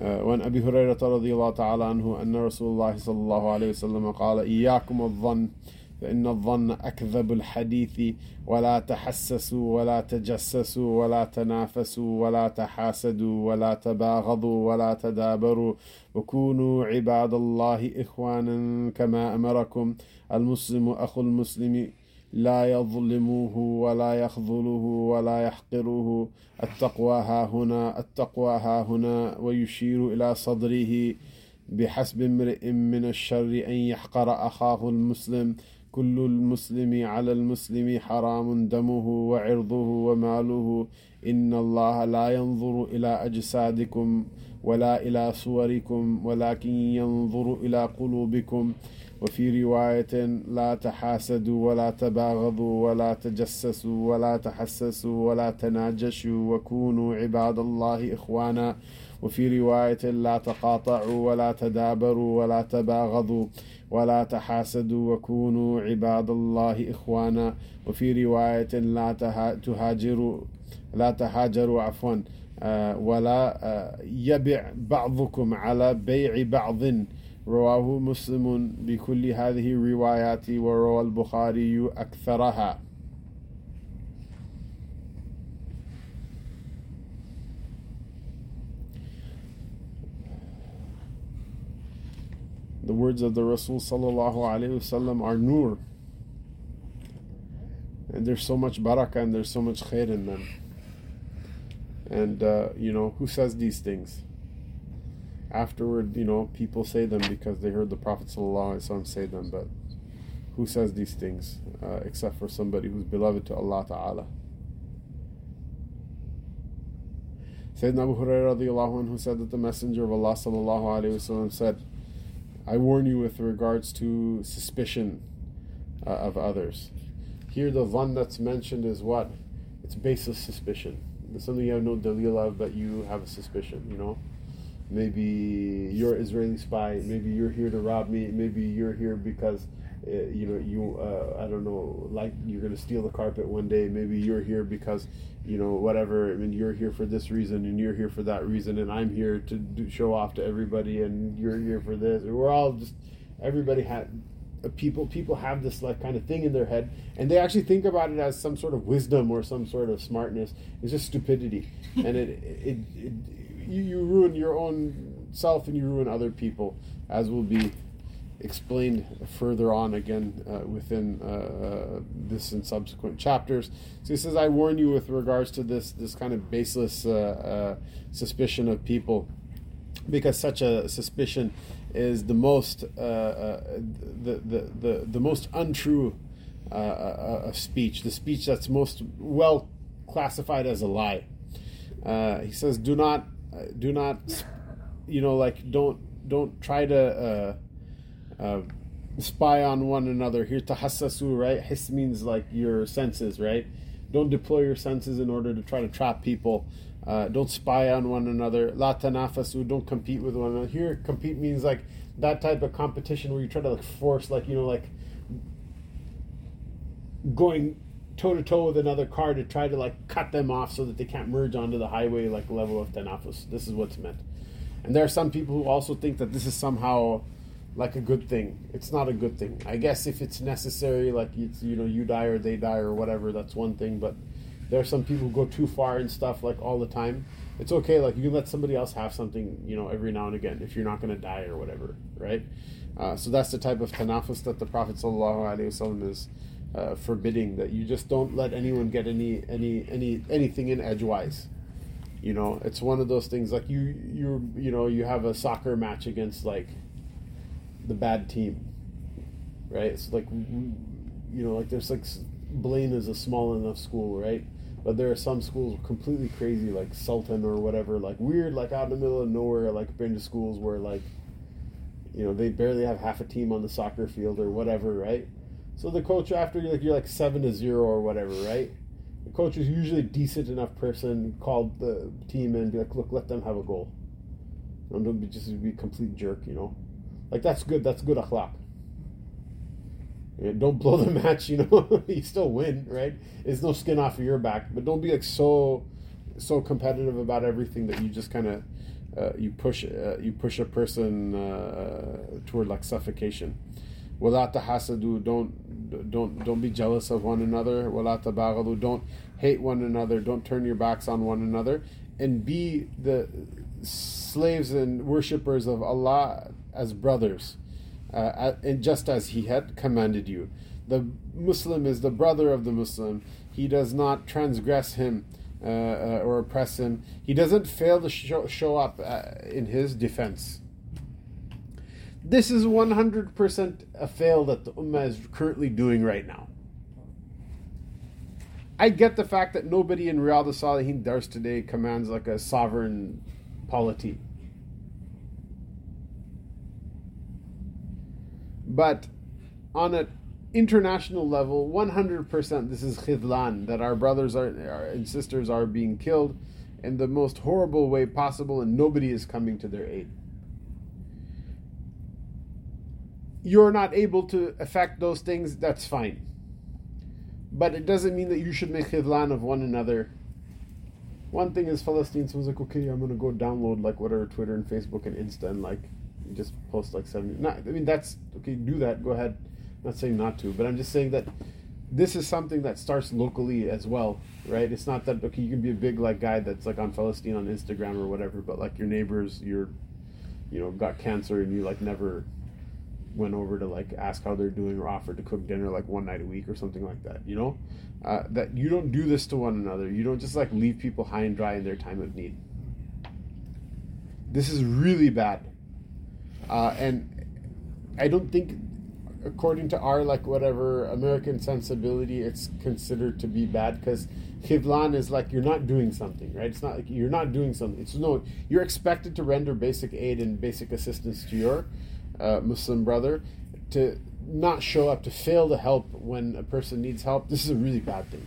وعن أبي هريرة رضي الله تعالى عنه أن رسول الله صلى الله عليه وسلم قال إياكم الظن فإن الظن أكذب الحديث ولا تحسسوا ولا تجسسوا ولا تنافسوا ولا تحاسدوا ولا تباغضوا ولا تدابروا وكونوا عباد الله إخوانا كما أمركم. المسلم أخو المسلم لا يظلموه ولا يخذله ولا يحقره. التقوى ها هنا التقوى ها هنا. ويشير إلى صدره بحسب امرئ من الشر أن يحقر أخاه المسلم. كل المسلم على المسلم حرام دمه وعرضه وماله. إن الله لا ينظر إلى أجسادكم ولا إلى صوركم ولكن ينظر إلى قلوبكم. وفي رواية لا تحاسدوا ولا تباغضوا ولا تجسسوا ولا تحسسوا ولا تناجشوا وكونوا عباد الله إخوانا. وفي رواية لا تقاطعوا ولا تدابروا ولا تباغضوا ولا تحاسدوا وكونوا عباد الله إخوانا. وفي رواية لا تهاجروا لا تهاجروا عفوا آه، ولا آه، يبع بعضكم على بيع بعض. رواه مسلم بكل هذه الروايات وروى البخاري أكثرها. The words of the Rasul wasallam are nur. And there's so much barakah and there's so much khair in them. And, uh, you know, who says these things? Afterward, you know, people say them because they heard the Prophet wasallam say them, but who says these things uh, except for somebody who's beloved to Allah Ta'ala? Sayyidina Abu Hurairah who said that the Messenger of Allah sallallahu alaihi wasallam said, I warn you with regards to suspicion uh, of others. Here, the one that's mentioned is what? It's baseless suspicion. It's something you have no dalil of, but you have a suspicion, you know? maybe you're Israeli spy, maybe you're here to rob me, maybe you're here because uh, you know you uh, I don't know like you're gonna steal the carpet one day, maybe you're here because you know whatever. I mean you're here for this reason and you're here for that reason, and I'm here to do, show off to everybody, and you're here for this. We're all just everybody had uh, people people have this like kind of thing in their head and they actually think about it as some sort of wisdom or some sort of smartness it's just stupidity and it, it, it you, you ruin your own self and you ruin other people as will be explained further on again uh, within uh, this and subsequent chapters. So he says, "I warn you with regards to this this kind of baseless uh, uh suspicion of people, because such a suspicion is the most uh, uh, the, the, the the most untrue of speech, the speech that's most well classified as a lie." he says, "Do not do not you know like don't don't try to." Uh, spy on one another. Here tahassasu, right? His means like your senses, right? Don't deploy your senses in order to try to trap people. Uh, don't spy on one another. La tanafasu, don't compete with one another. Here, compete means like that type of competition where you try to like force, like you know, like going toe to toe with another car to try to like cut them off so that they can't merge onto the highway like level of tanafus. This is what's meant. And there are some people who also think that this is somehow like a good thing. It's not a good thing. I guess if it's necessary, like it's you know you die or they die or whatever, that's one thing. But there are some people who go too far and stuff like all the time. It's okay, like you can let somebody else have something, you know, every now and again if you're not going to die or whatever, right? Uh, so that's the type of tanafus that the Prophet sallallahu Alaihi Wasallam is uh, forbidding. That you just don't let anyone get any any any anything in edgewise. You know, it's one of those things like you you you know you have a soccer match against like the bad team, right? It's like you know, like there's like Blaine is a small enough school, right? But there are some schools completely crazy, like Sultan or whatever, like weird, like out in the middle of nowhere, like been to schools where like, you know, they barely have half a team on the soccer field or whatever, right? So the coach after you're like you're like seven to zero or whatever, right? The coach is usually a decent enough person, called the team and be like, look, let them have a goal. And don't be just be a complete jerk, you know. Like that's good. That's good akhlaq. don't blow the match. You know, you still win, right? It's no skin off of your back, but don't be like so so competitive about everything that you just kind of uh, you push uh, you push a person uh, toward like suffocation. Wala hasadu, don't don't don't be jealous of one another. Wala tabaghadu, don't hate one another. Don't turn your backs on one another, and be the slaves and worshippers of Allah as brothers, uh, and just as He had commanded you. The Muslim is the brother of the Muslim. He does not transgress him uh, uh, or oppress him. He doesn't fail to show, show up uh, in his defense. This is 100% a fail that the Ummah is currently doing right now. I get the fact that nobody in Riyadh al-Salihin Dars today commands like a sovereign polity. But on an international level, 100% this is khidlan, that our brothers are, and sisters are being killed in the most horrible way possible and nobody is coming to their aid. You're not able to affect those things, that's fine. But it doesn't mean that you should make khidlan of one another. One thing is Palestine, someone's like, okay, I'm gonna go download like whatever Twitter and Facebook and Insta and like just post like 70 not i mean that's okay do that go ahead. I'm not saying not to but i'm just saying that this is something that starts locally as well right? It's not that okay you can be a big like guy that's like on Palestine on instagram or whatever but like your neighbors you're you know got cancer and you like never went over to like ask how they're doing or offered to cook dinner like one night a week or something like that you know? Uh, that you don't do this to one another. You don't just like leave people high and dry in their time of need. This is really bad uh, and I don't think, according to our like whatever American sensibility, it's considered to be bad because khidlan is like you're not doing something, right? It's not like you're not doing something. It's no, you're expected to render basic aid and basic assistance to your uh, Muslim brother. To not show up, to fail to help when a person needs help, this is a really bad thing.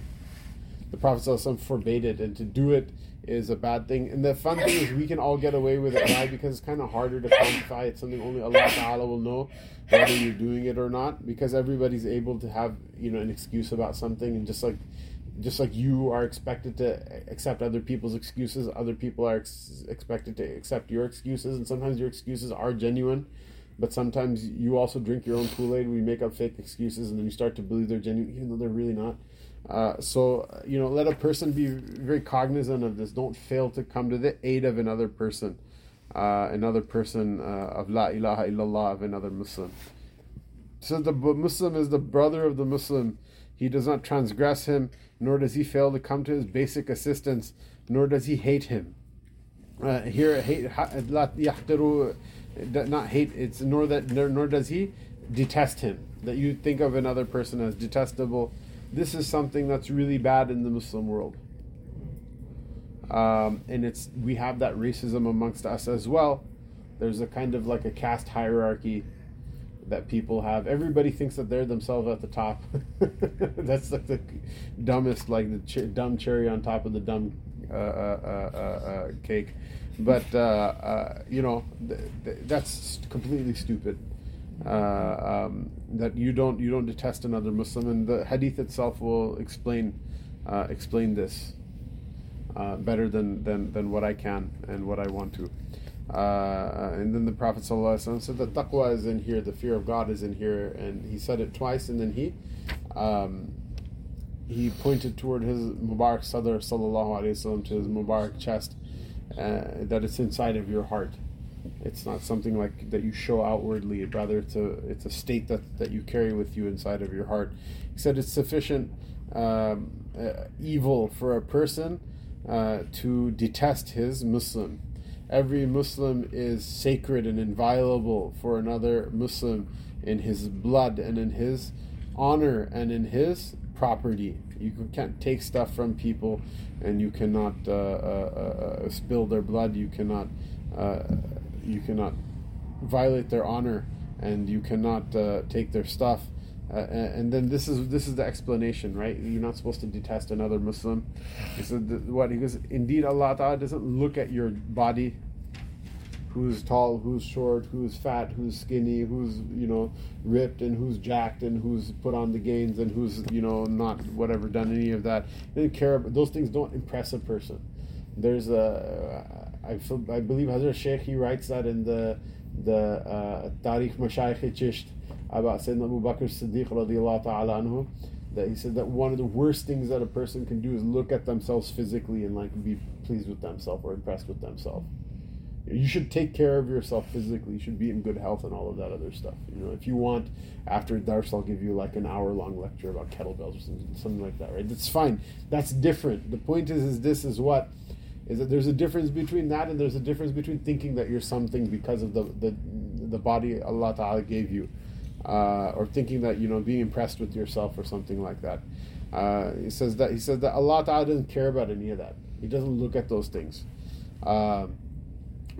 the Prophet ﷺ forbade it, and to do it is a bad thing. And the fun thing is we can all get away with it. Why? Because it's kind of harder to quantify. It's something only Allah Ta'ala will know whether you're doing it or not. Because everybody's able to have you know an excuse about something, and just like just like you are expected to accept other people's excuses, other people are ex- expected to accept your excuses, and sometimes your excuses are genuine, but sometimes you also drink your own Kool Aid. We make up fake excuses, and then you start to believe they're genuine, even though they're really not. Uh, so you know, let a person be very cognizant of this. Don't fail to come to the aid of another person, uh, another person uh, of La ilaha illallah of another Muslim. So the Muslim is the brother of the Muslim. He does not transgress him nor does he fail to come to his basic assistance, nor does he hate him. Uh, here, hate, not hate, it's nor that nor, nor does he detest him. That you think of another person as detestable. This is something that's really bad in the Muslim world. Um, and it's we have that racism amongst us as well. There's a kind of like a caste hierarchy that people have. Everybody thinks that they're themselves at the top. That's like the dumbest, like the ch- dumb cherry on top of the dumb uh, uh, uh, uh cake. But uh, uh, you know, th- th- that's completely stupid. Um, that you don't you don't detest another Muslim, and the Hadith itself will explain explain this better than, than than what I can and what I want to. Uh, and then the Prophet said that taqwa is in here, the fear of God is in here, and he said it twice, and then he um, he pointed toward his Mubarak Sadr sallallahu wasallam to his Mubarak chest, uh, that it's inside of your heart. It's not something like that you show outwardly. Rather, it's a it's a state that, that you carry with you inside of your heart. He said it's sufficient um, uh, evil for a person uh, to detest his Muslim every Muslim is sacred and inviolable for another Muslim in his blood and in his honor and in his property. You can't take stuff from people and you cannot uh, uh, uh, spill their blood. You cannot uh, you cannot violate their honor and you cannot uh, take their stuff. Uh, and then this is this is the explanation, right? You're not supposed to detest another Muslim. He said what he goes. Indeed, Allah Taala doesn't look at your body, who's tall, who's short, who's fat, who's skinny, who's you know ripped, and who's jacked, and who's put on the gains, and who's you know not whatever done any of that. He didn't care. Those things don't impress a person. There's a I I believe Hazrat Sheikh he writes that in the the uh, Tarikh Mashayikh Chisht about Sayyidina Abu Bakr Siddiq radiallahu ta'ala anhu, that he said that one of the worst things that a person can do is look at themselves physically and like be pleased with themselves or impressed with themselves. You should take care of yourself physically. You should be in good health and all of that other stuff. You know, if you want, after Dars, I'll give you like an hour long lecture about kettlebells or something, something like that, right? That's fine. That's different. The point is, is this is what is that there's a difference between that and there's a difference between thinking that you're something because of the the, the body Allah Ta'ala gave you uh, or thinking that you know being impressed with yourself or something like that. Uh, he says that he says that Allah Ta'ala doesn't care about any of that. He doesn't look at those things. Uh,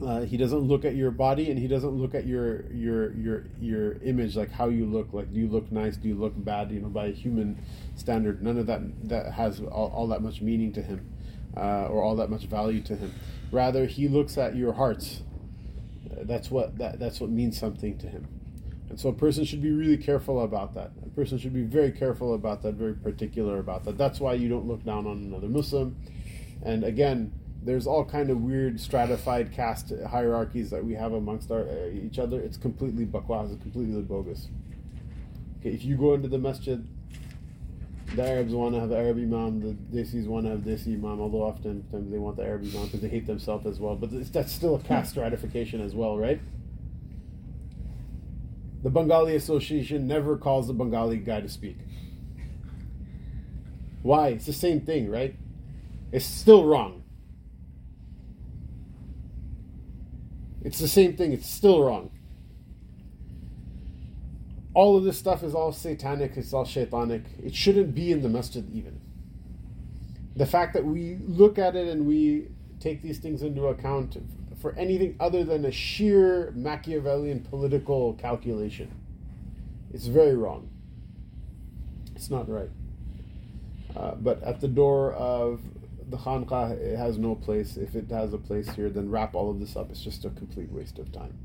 uh, he doesn't look at your body and he doesn't look at your your your your image like how you look like do you look nice do you look bad you know by a human standard none of that that has all, all that much meaning to him uh, or all that much value to him rather he looks at your hearts that's what that, that's what means something to him and so a person should be really careful about that. A person should be very careful about that, very particular about that. That's why you don't look down on another Muslim. And again, there's all kind of weird stratified caste hierarchies that we have amongst our, uh, each other. It's completely bakwas, it's completely bogus. Okay, if you go into the masjid, the Arabs want to have the Arab imam, the Desis want to have Desi imam, although oftentimes they want the Arab imam because they hate themselves as well. But that's still a caste hmm. stratification as well, right? The Bengali Association never calls the Bengali guy to speak. Why? It's the same thing, right? It's still wrong. It's the same thing, it's still wrong. All of this stuff is all satanic, it's all shaitanic. It shouldn't be in the masjid even. The fact that we look at it and we take these things into account for anything other than a sheer Machiavellian political calculation. It's very wrong. It's not right. Uh, but at the door of the khanqah, it has no place. If it has a place here, then wrap all of this up. It's just a complete waste of time.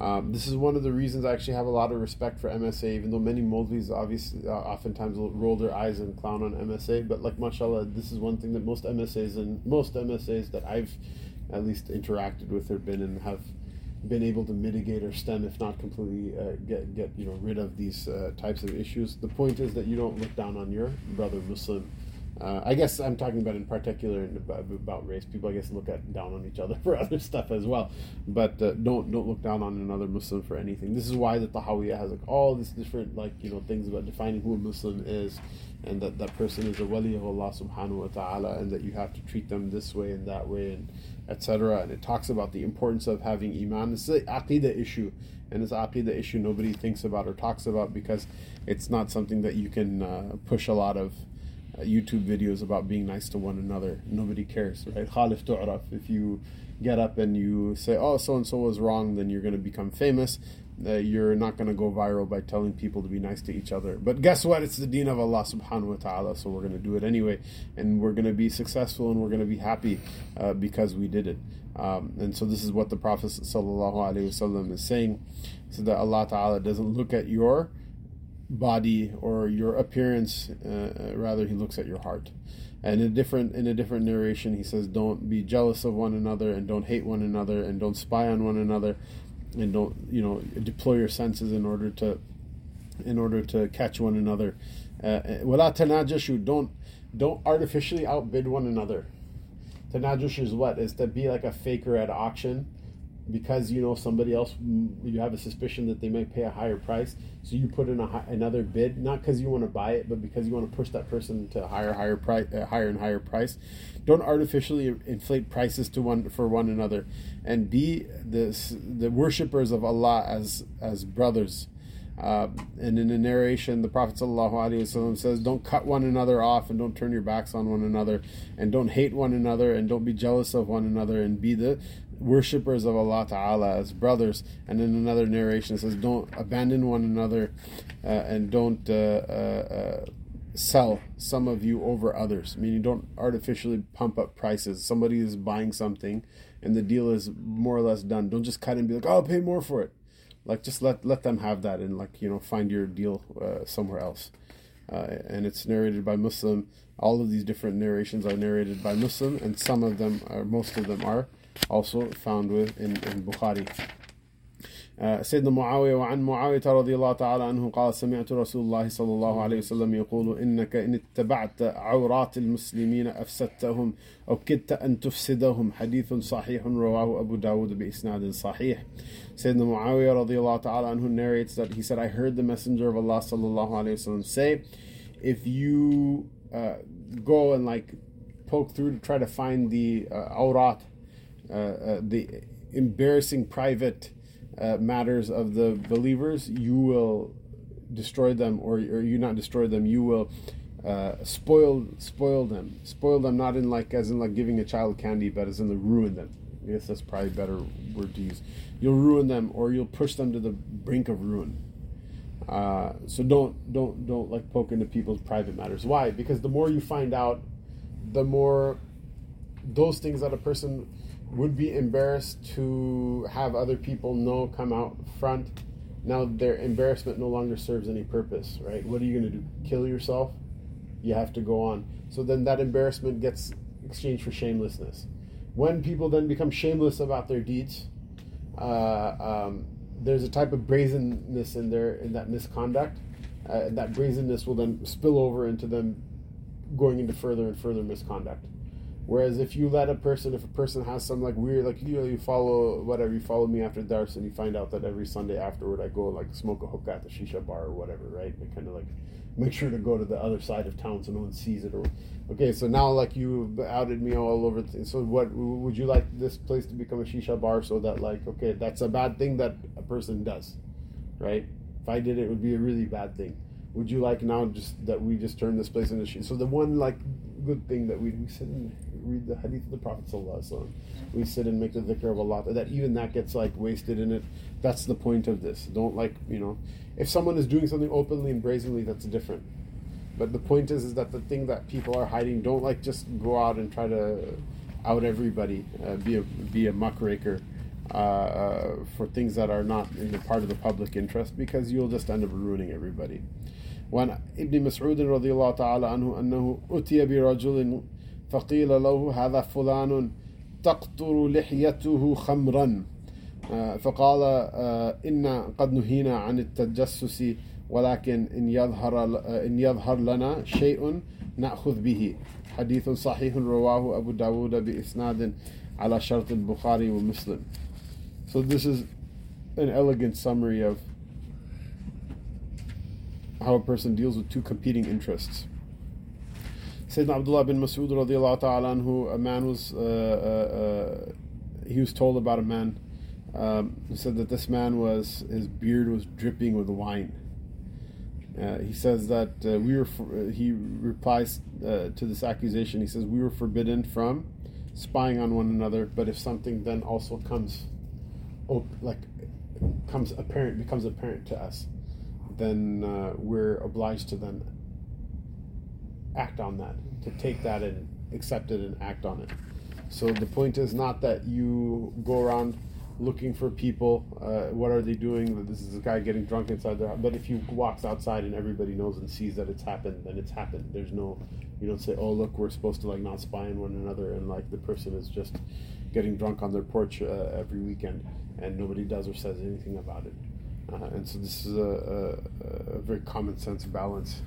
Um, this is one of the reasons I actually have a lot of respect for MSA, even though many Molvis obviously uh, oftentimes will roll their eyes and clown on MSA. But like mashallah, this is one thing that most MSAs and most MSAs that I've at least interacted with or been and have been able to mitigate or stem, if not completely uh, get get you know rid of these uh, types of issues. The point is that you don't look down on your brother Muslim uh, I guess I'm talking about in particular about, race. People, I guess, look at down on each other for other stuff as well, but uh, don't don't look down on another Muslim for anything. This is why the Tahawiyah has like all these different like you know things about defining who a Muslim is, and that that person is a wali of Allah Subhanahu wa Taala, and that you have to treat them this way and that way, and etc. And it talks about the importance of having iman. This is an aqidah issue, and it's an aqidah issue nobody thinks about or talks about because it's not something that you can uh, push a lot of YouTube videos about being nice to one another. Nobody cares, right? Khalif tu'raf. If you get up and you say, oh, so and so was wrong, then you're going to become famous. Uh, you're not going to go viral by telling people to be nice to each other. But guess what? It's the deen of Allah subhanahu wa ta'ala, so we're going to do it anyway. And we're going to be successful and we're going to be happy uh, because we did it. Um, and so this is what the Prophet sallallahu alaihi wasallam is saying, so that Allah ta'ala doesn't look at your body or your appearance uh, uh, rather he looks at your heart. And in a different in a different narration he says don't be jealous of one another and don't hate one another and don't spy on one another and don't you know deploy your senses in order to in order to catch one another. Uh, uh, wala tanajashu don't don't artificially outbid one another. Tanajush is what? Is to be like a faker at auction because you know somebody else you have a suspicion that they might pay a higher price so you put in a, another bid not because you want to buy it but because you want to push that person to higher higher price uh, higher and higher price. Don't artificially inflate prices to one for one another and be the the worshippers of Allah as as brothers. Uh, and in the narration, the Prophet ﷺ says, Don't cut one another off and don't turn your backs on one another and don't hate one another and don't be jealous of one another and be the worshippers of Allah Ta'ala as brothers. And in another narration, it says, Don't abandon one another uh, and don't uh, uh, uh, sell some of you over others. Meaning, don't artificially pump up prices. Somebody is buying something and the deal is more or less done. Don't just cut and be like, Oh, I'll pay more for it. Like, just let, let them have that and, like, you know, find your deal uh, somewhere else. Uh, and it's narrated by Muslim. All of these different narrations are narrated by Muslim, and some of them, or most of them, are also found with in, in Bukhari. Uh, سيدنا معاوية وعن معاوية رضي الله تعالى عنه قال سمعت رسول الله صلى الله عليه وسلم يقول إنك إن اتبعت عورات المسلمين أفسدتهم أو كدت أن تفسدهم حديث صحيح رواه أبو داود بإسناد صحيح Sayyidina Muawiyah رضي الله تعالى عنه narrates that he said I heard the messenger of Allah صلى الله عليه وسلم say if you uh, go and like poke through to try to find the uh, awrat uh, uh, the embarrassing private uh, matters of the believers, you will destroy them, or, or you not destroy them. You will uh, spoil spoil them. Spoil them not in like as in like giving a child candy, but as in the ruin them. I guess that's probably better word to use. You'll ruin them, or you'll push them to the brink of ruin. Uh, so don't don't don't like poke into people's private matters. Why? Because the more you find out, the more those things that a person would be embarrassed to have other people know come out front. Now their embarrassment no longer serves any purpose right? What are you going to do? Kill yourself? You have to go on. So then that embarrassment gets exchanged for shamelessness. When people then become shameless about their deeds uh, um, there's a type of brazenness in there in that misconduct. Uh, that brazenness will then spill over into them going into further and further misconduct Whereas if you let a person, if a person has some like weird, like you know, you follow whatever, you follow me after Dars and you find out that every Sunday afterward I go like smoke a hookah at the shisha bar or whatever, right? And kind of like make sure to go to the other side of town so no one sees it. Or okay, so now like you outed me all over. Th- so what would you like this place to become a shisha bar so that like okay, that's a bad thing that a person does, right? If I did it, it would be a really bad thing. Would you like now just that we just turn this place into shisha? So the one like good thing that we, we sit and read the hadith of the Prophet sallallahu We sit and make the dhikr of Allah. That even that gets like wasted in it. That's the point of this. Don't like you know, if someone is doing something openly and brazenly, that's different. But the point is, is that the thing that people are hiding, don't like just go out and try to out everybody, uh, be a be a muckraker uh, uh, for things that are not in the part of the public interest, because you'll just end up ruining everybody. وعن ابن مسعود رضي الله تعالى عنه أنه أتي برجل فقيل له هذا فلان تقطر لحيته خمرا. فقال إن قد نهينا عن التجسس ولكن إن يظهر إن يظهر لنا شيء نأخذ به. حديث صحيح رواه أبو داود بإسناد على شرط البخاري ومسلم. So this is an elegant summary of how a person deals with two competing interests. Sayyidina Abdullah bin Mas'ud radiallahu ta'ala anhu, a man was, uh, uh, uh, he was told about a man, um, he said that this man was, his beard was dripping with wine. Uh, he says that uh, we were, for, uh, he replies to this accusation, he says, we were forbidden from spying on one another, but if something then also comes, op- like, comes apparent, becomes apparent to us, then we're obliged to then act on that, to take that and accept it and act on it. So the point is not that you go around looking for people. Uh, what are they doing? This is a guy getting drunk inside their house. But if you walks outside and everybody knows and sees that it's happened, then it's happened. There's no, you don't say, oh look, we're supposed to like not spy on one another, and like the person is just getting drunk on their porch uh, every weekend, and nobody does or says anything about it. Uh, and so this is a, a, a very common sense balance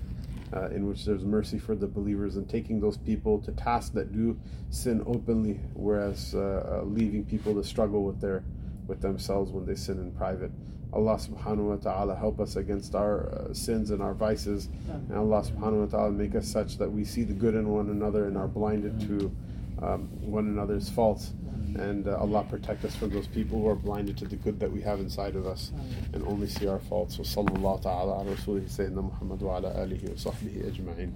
uh, in which there's mercy for the believers and taking those people to task that do sin openly, whereas uh, uh, leaving people to struggle with their with themselves when they sin in private. Allah subhanahu wa ta'ala help us against our uh, sins and our vices. And Allah subhanahu wa ta'ala make us such that we see the good in one another and are blinded to um, one another's faults. And uh, Allah protect us from those people who are blinded to the good that we have inside of us and only see our faults. So, sallallahu ta'ala ala rasulihi sayyidina Muhammad wa ala alihi wa sahbihi ajma'in.